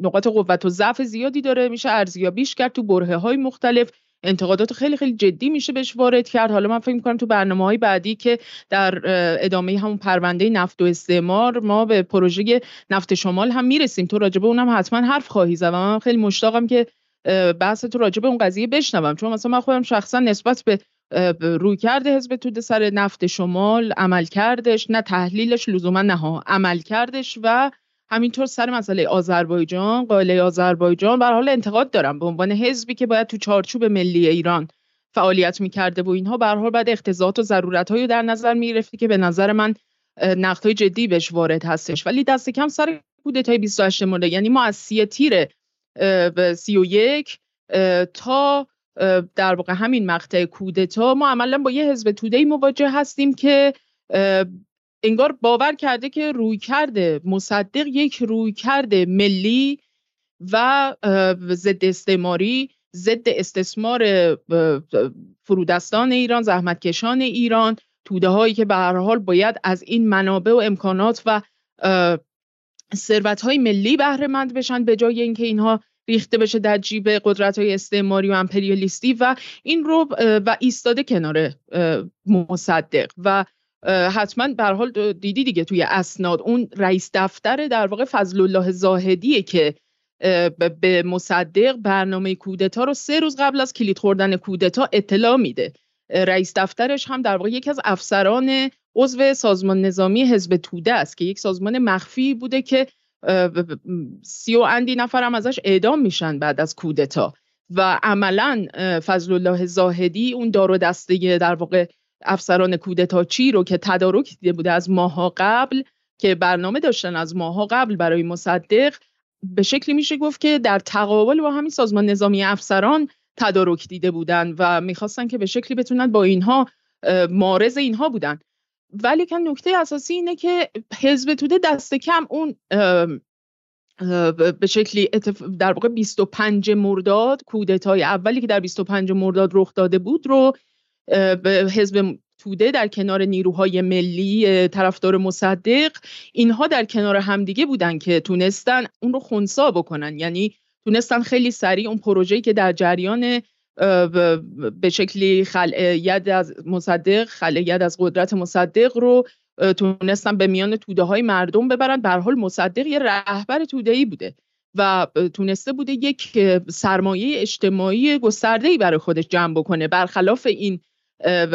نقاط قوت و ضعف زیادی داره. میشه ارزیابیش کرد تو برهه های مختلف. انتقادات خیلی خیلی جدی میشه بهش وارد کرد. حالا من فکر می‌کنم تو برنامه های بعدی که در ادامه همون پرونده نفت و استعمار ما به پروژه نفت شمال هم می‌رسیم. تو راجبه اونم حتما حرف خواهی زد و من خیلی مشتاقم که بحث تو راجبه اون قضیه بشنوم. چون مثلا من خودم شخصا نسبت به روی کرده حزب توده سر نفت شمال عمل کردش نه تحلیلش لزوما نه عمل کردش و همینطور سر مسئله آذربایجان قائله آذربایجان بر حال انتقاد دارم به عنوان حزبی که باید تو چارچوب ملی ایران فعالیت می‌کرده و اینها به حال بعد اختزاعات و ضرورت رو در نظر می‌گرفتی که به نظر من نقد های جدی بهش وارد هستش. ولی دست کم سر کودتای 28 مورد. یعنی ما از سی تیر به سی و یک تا در واقع همین مقطع کودتا ما عملا با یه حزب توده مواجه هستیم که انگار باور کرده که روی کرده مصدق یک روی کرده ملی و ضد استعماری ضد استثمار فرودستان ایران زحمتکشان ایران توده هایی که به هر حال باید از این منابع و امکانات و ثروت های ملی بهره مند بشن به جای اینکه اینها ریخته بشه در جیب قدرت های استعماری و امپریالیستی و این رو و ایستاده کنار مصدق. و حتما به حال دیدی دیگه توی اسناد. اون رئیس دفتر در واقع فضل الله زاهدیه که به مصدق برنامه کودتا رو سه روز قبل از کلید خوردن کودتا اطلاع میده. رئیس دفترش هم در واقع یکی از افسران عضو سازمان نظامی حزب توده است که یک سازمان مخفی بوده که سی و اندی نفر هم ازش اعدام میشن بعد از کودتا. و عملا فضل الله زاهدی اون دار و دسته در واقع افسران کودتا چی رو که تدارک دیده بوده از ماها قبل که برنامه داشتن از ماها قبل برای مصدق به شکلی میشه گفت که در تقابل با همین سازمان نظامی افسران تدارک دیده بودن و می‌خواستن که به شکلی بتونن با اینها مارز اینها بودن. ولی که نکته اساسی اینه که حزب توده دست کم اون به شکلی در واقع 25 مرداد کودتای اولی که در 25 مرداد رخ داده بود رو به حزب توده در کنار نیروهای ملی طرفدار مصدق اینها در کنار همدیگه بودن که تونستن اون رو خونسا بکنن. یعنی تونستن خیلی سریع اون پروژه‌ای که در جریان به شکلی خلع ید از مصدق خلع ید از قدرت مصدق رو تونستن به میان توده های مردم ببرن. به حال مصدق یه رهبر توده ای بوده و تونسته بوده یک سرمایه اجتماعی گسترده ای برای خودش جمع بکنه. برخلاف این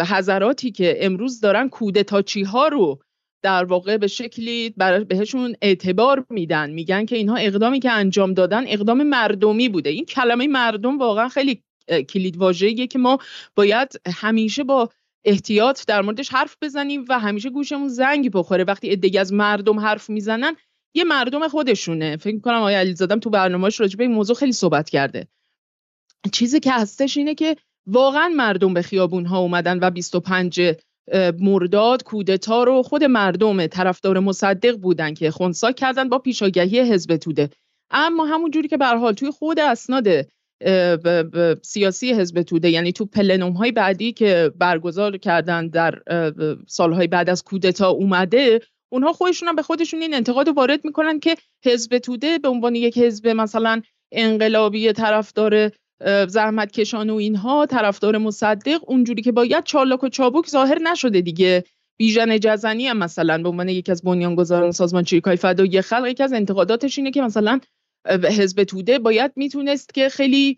حضراتی که امروز دارن کودتاچی ها رو در واقع به شکلی بهشون اعتبار میدن. میگن که اینها اقدامی که انجام دادن اقدام مردمی بوده. این کلمه مردم واقعا خیلی کلید واژه‌ایه که ما باید همیشه با احتیاط در موردش حرف بزنیم و همیشه گوشمون زنگ بخوره. وقتی ادگی از مردم حرف می‌زنن یه مردم خودشونه. فکر کنم آقای علیزاده تو برنامه‌اش راجع به این موضوع خیلی صحبت کرده. چیزی که هستش اینه که واقعا مردم به خیابون ها اومدن و 25 مرداد کودتا رو خود مردم طرفدار مصدق بودن که خونسا کردن با پیشاگهی حزب توده. اما همون جوری که به حال توی خود اسناد سیاسی حزب توده یعنی تو پلنوم های بعدی که برگزار کردن در سالهای بعد از کودتا اومده اونها خودشون هم به خودشون این انتقاد وارد می‌کنن که حزب توده به عنوان یک حزب مثلا انقلابی طرفدار زحمت کشان و اینها طرفدار مصدق اونجوری که باید چالاک و چابک ظاهر نشده دیگه. بیژن جزنی هم مثلا به عنوان یکی از بنیانگذاران سازمان چریکای فدایی خلق یکی از انتقاداتش اینه که مثلا حزب توده باید می‌تونست که خیلی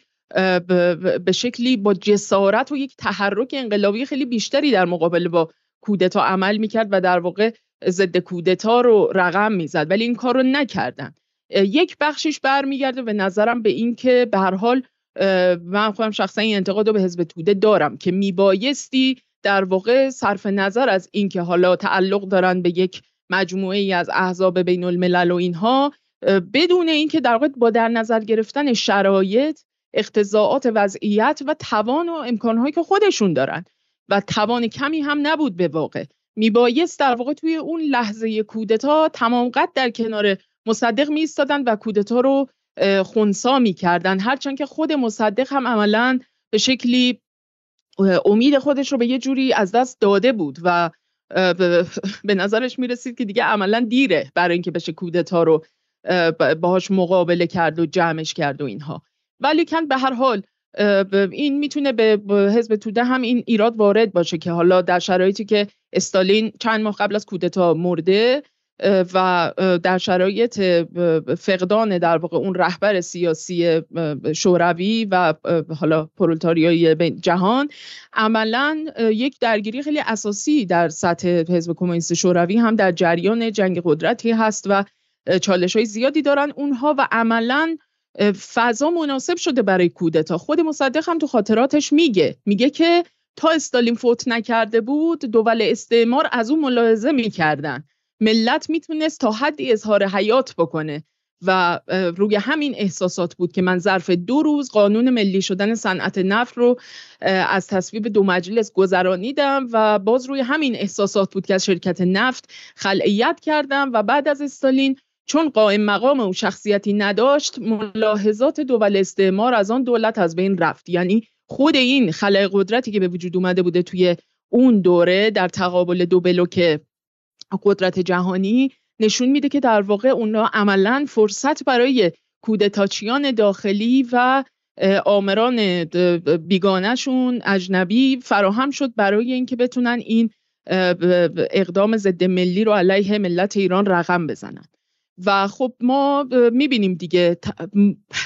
به شکلی با جسارت و یک تحرک انقلابی خیلی بیشتری در مقابل با کودتا عمل می‌کرد و در واقع ضد کودتا رو رقم می‌زد. ولی این کار رو نکردن. یک بخشش برمیگرده به نظرم به این که به هر حال من خودم شخصا این انتقاد رو به حزب توده دارم که میبایستی در واقع صرف نظر از اینکه حالا تعلق دارن به یک مجموعه ای از احزاب بین الملل و اینها بدون اینکه در واقع با در نظر گرفتن شرایط اقتضاعات وضعیت و توان و امکانهایی که خودشون دارن. و توان کمی هم نبود به واقع. میبایست در واقع توی اون لحظه کودتا تمام قد در کنار مصدق میستادن و کودتا رو خونسا می‌کردن. هرچند که خود مصدق هم عملا به شکلی امید خودش رو به یه جوری از دست داده بود و به نظرش می‌رسید که دیگه عملا دیره برای اینکه بشه کودتا رو باهاش مقابله کرد و جمعش کرد و اینها. ولی کن به هر حال این می‌تونه به حزب توده هم این ایراد وارد باشه که حالا در شرایطی که استالین چند ماه قبل از کودتا مرده و در شرایط فقدان در واقع اون رهبر سیاسی شوروی و حالا پرولتاریای جهان عملا یک درگیری خیلی اساسی در سطح حزب کمونیست شوروی هم در جریان جنگ قدرتی هست و چالش های زیادی دارن اونها و عملا فضا مناسب شده برای کودتا. خود مصدق هم تو خاطراتش میگه. میگه که تا استالین فوت نکرده بود دول استعمار از اون ملاحظه می‌کردن. ملت می‌تونست تا حدی اظهار حیات بکنه و روی همین احساسات بود که من ظرف دو روز قانون ملی شدن صنعت نفت رو از تصویب دو مجلس گذرانیدم و باز روی همین احساسات بود که از شرکت نفت خلعیت کردم و بعد از استالین چون قائم مقام او شخصیتی نداشت ملاحظات دول استعمار از آن دولت از بین رفت. یعنی خود این خلای قدرتی که به وجود اومده بوده توی اون دوره در تقابل دو بلوک قدرت جهانی نشون میده که در واقع اونا عملا فرصت برای کودتاچیان داخلی و آمران بیگانهشون اجنبی فراهم شد برای اینکه بتونن این اقدام ضد ملی رو علیه ملت ایران رقم بزنن. و خب ما می‌بینیم دیگه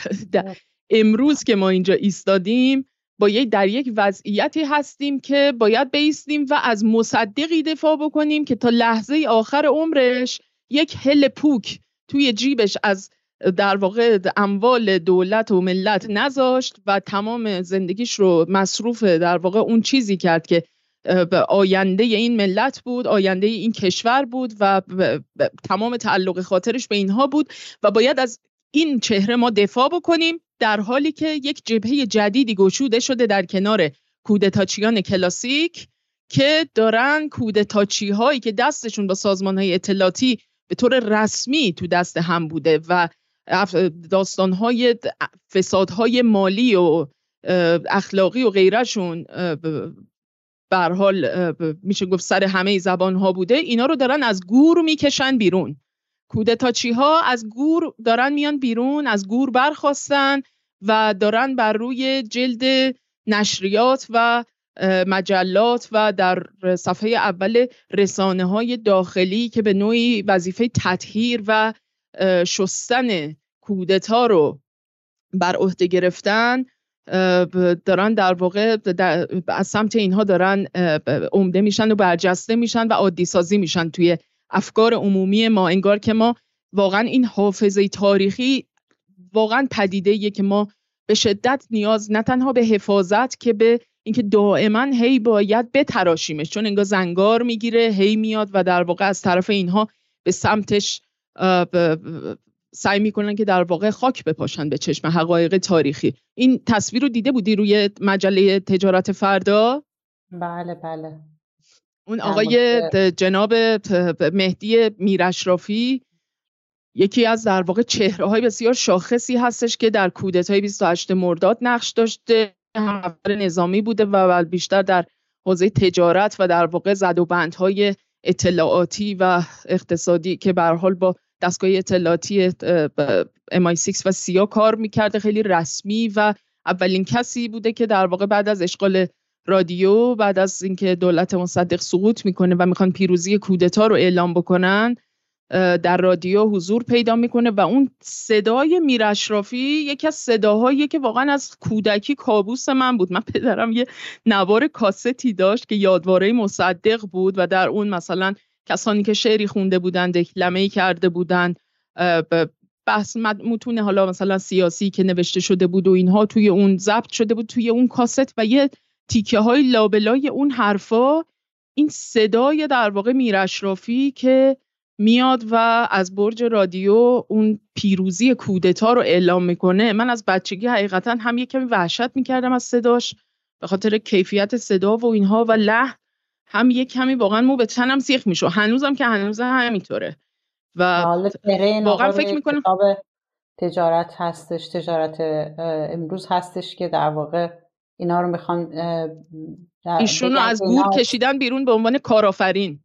<laughs> امروز که ما اینجا ایستادیم با یک در یک وضعیتی هستیم که باید بیستیم و از مصدقی دفاع بکنیم که تا لحظه آخر عمرش یک هل پوک توی جیبش از در واقع اموال دولت و ملت نذاشت و تمام زندگیش رو مصروف در واقع اون چیزی کرد که آینده این ملت بود آینده این کشور بود و تمام تعلق خاطرش به اینها بود و باید از این چهره ما دفاع بکنیم. در حالی که یک جبهه جدیدی گشوده شده در کنار کودتاچیان کلاسیک که دارن کودتاچی هایی که دستشون با سازمان های اطلاعاتی به طور رسمی تو دست هم بوده و داستان های فسادهای مالی و اخلاقی و غیرشون بر حال میشه گفت سر همه زبان ها بوده اینا رو دارن از گور می‌کشن بیرون. کودتاچی ها از گور دارن میان بیرون از گور برخواستن و دارن بر روی جلد نشریات و مجلات و در صفحه اول رسانه های داخلی که به نوعی وظیفه تطهیر و شستن کودتا رو بر عهده گرفتن دارن در واقع از سمت اینها دارن عمده میشن و برجسته میشن و عادی سازی میشن توی افکار عمومی ما انگار که ما واقعا این حافظه تاریخی واقعا پدیده که ما به شدت نیاز نه تنها به حفاظت که به اینکه دائما هی باید بتراشیمش. چون انگار زنگار می‌گیره هی میاد و در واقع از طرف اینها به سمتش سعی می‌کنن که در واقع خاک بپاشن به چشم حقایق تاریخی. این تصویر رو دیده بودی روی مجله تجارت فردا؟ بله بله. اون آقای جناب مهدی میرشرافی یکی از در واقع چهره های بسیار شاخصی هستش که در کودتای 28 مرداد نقش داشته هم نظامی بوده و بیشتر در حوزه تجارت و در واقع زد و بندهای اطلاعاتی و اقتصادی که به حال با دستگاه اطلاعاتی MI6 و سیا کار می‌کرده خیلی رسمی و اولین کسی بوده که در واقع بعد از اشغال رادیو بعد از اینکه دولت مصدق سقوط می‌کنه و می‌خوان پیروزی کودتا رو اعلام بکنن در رادیو حضور پیدا می‌کنه و اون صدای میر اشرافی یکی از صداهایی که واقعا از کودکی کابوس من بود. من پدرم یه نوار کاستی داشت که یادواره مصدق بود و در اون مثلا کسانی که شعری خونده بودن دکلمه کرده بودن بحث متون حالا مثلا سیاسی که نوشته شده بود و اینها توی اون ضبط شده بود توی اون کاست و یه تیکه های لابلای اون حرفا این صدای در واقع میر اشرافی که میاد و از برج رادیو اون پیروزی کودتا رو اعلام می‌کنه. من از بچگی حقیقتا هم یه کمی وحشت می‌کردم از صداش به خاطر کیفیت صدا و اینها و له هم یه کمی واقعا مو به تنم سیخ میشه هنوزم که هنوز همینطوره. و واقعا فکر می‌کنم تجارت هستش تجارت امروز هستش که در واقع اینا رو می‌خوان ایشون رو از گور کشیدن بیرون به عنوان کارآفرین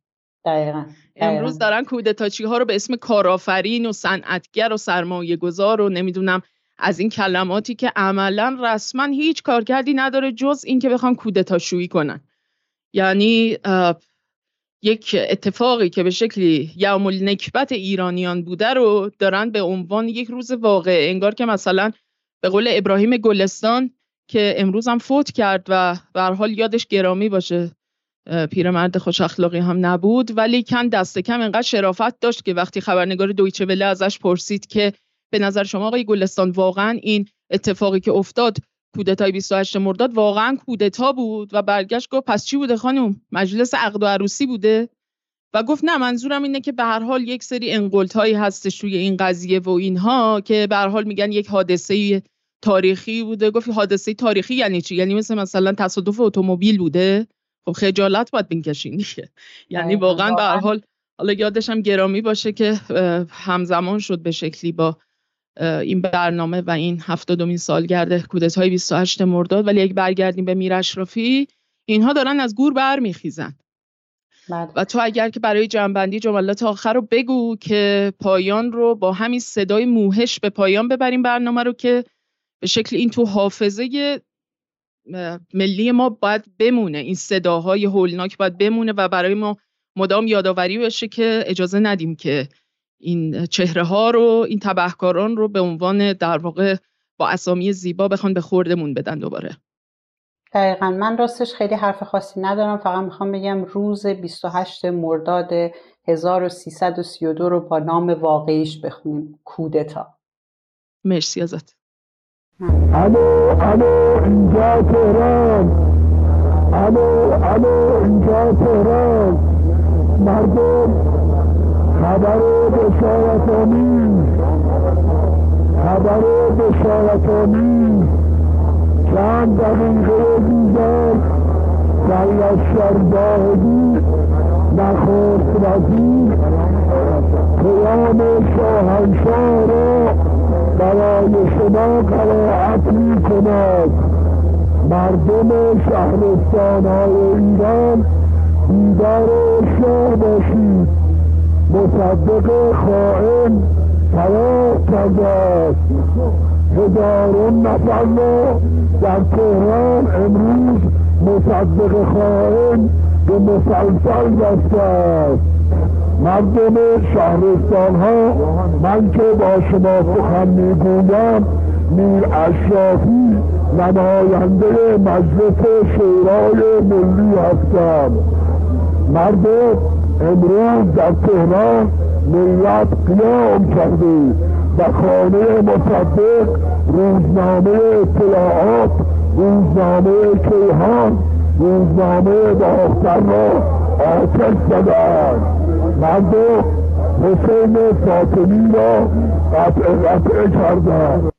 دقیقا. امروز دارن کودتاچی ها رو به اسم کارآفرین و صنعتگر و سرمایه گذار و نمی‌دونم از این کلماتی که عملا رسما هیچ کارکردی نداره جز اینکه بخوان کودتاشویی کنن یعنی یک اتفاقی که به شکلی یوم النکبت ایرانیان بوده رو دارن به عنوان یک روز واقع انگار که مثلا به قول ابراهیم گلستان که امروز هم فوت کرد و به حال یادش گرامی باشه پیرمرد خوش اخلاقی هم نبود ولی کن دست کم انقدر شرافت داشت که وقتی خبرنگار دویچه وله ازش پرسید که به نظر شما آقای گلستان واقعا این اتفاقی که افتاد کودتای 28 مرداد واقعا کودتا بود؟ و برگشت گفت پس چی بوده خانم؟ مجلس عقد و عروسی بوده؟ و گفت نه منظورم اینه که به هر حال یک سری انقلت هایی هستش توی این قضیه و اینها که به هر حال میگن یک حادثه تاریخی بوده؟ گفت حادثه تاریخی یعنی چی؟ یعنی مثل مثلا تصادف اتومبیل بوده؟ خب خجالت باید بینکشین دیگه. <laughs> یعنی واقعا به هر حال حالا یادش هم گرامی باشه که همزمان شد به شکلی با این برنامه و این هفتادمین سالگرد کودتای 28 مرداد. ولی یک برگردیم به میر اشرافی اینها دارن از گور برمیخیزن. بله. و تو اگر که برای جنبندی جملات آخر رو بگو که پایان رو با همین صدای موهش به پایان ببریم برنامه رو که به شکل این تو حافظه ملی ما باید بمونه. این صداهای هولناک باید بمونه و برای ما مدام یادآوری بشه که اجازه ندیم که این چهره ها رو این تبهکاران رو به عنوان در واقع با اسامی زیبا بخوان به خوردمون بدن دوباره. دقیقا. من راستش خیلی حرف خاصی ندارم. فقط می‌خوام بگم روز 28 مرداد 1332 رو با نام واقعیش بخونیم. کودتا. مرسی ازت. الو الو اینجا تهران الو الو اینجا تهران مردم خبر بشارت آمیز خبر بشارت آمیز چند دقیقه دیگر در لشکر باهدی نخست وزیر قیام شاهنشاه را برای شما قرائت می کند مردم شهرستان های ایران بیدار شاه باشید. مصدق خائن فرار کرده است هزارون نفر را در تهران امروز مصدق خائن به مسلسل بسته است مردم شهرستان ها من که با شما سخن می‌گویم میر اشرافی نماینده مجلس شورای ملی هستم. مردم امروز در تهران ملت قیام کرده و خانه مصدق روزنامه اطلاعات روزنامه کیهان روزنامه باختر را آتش زدن مردم حسین فاطمی را قطع قطع کردن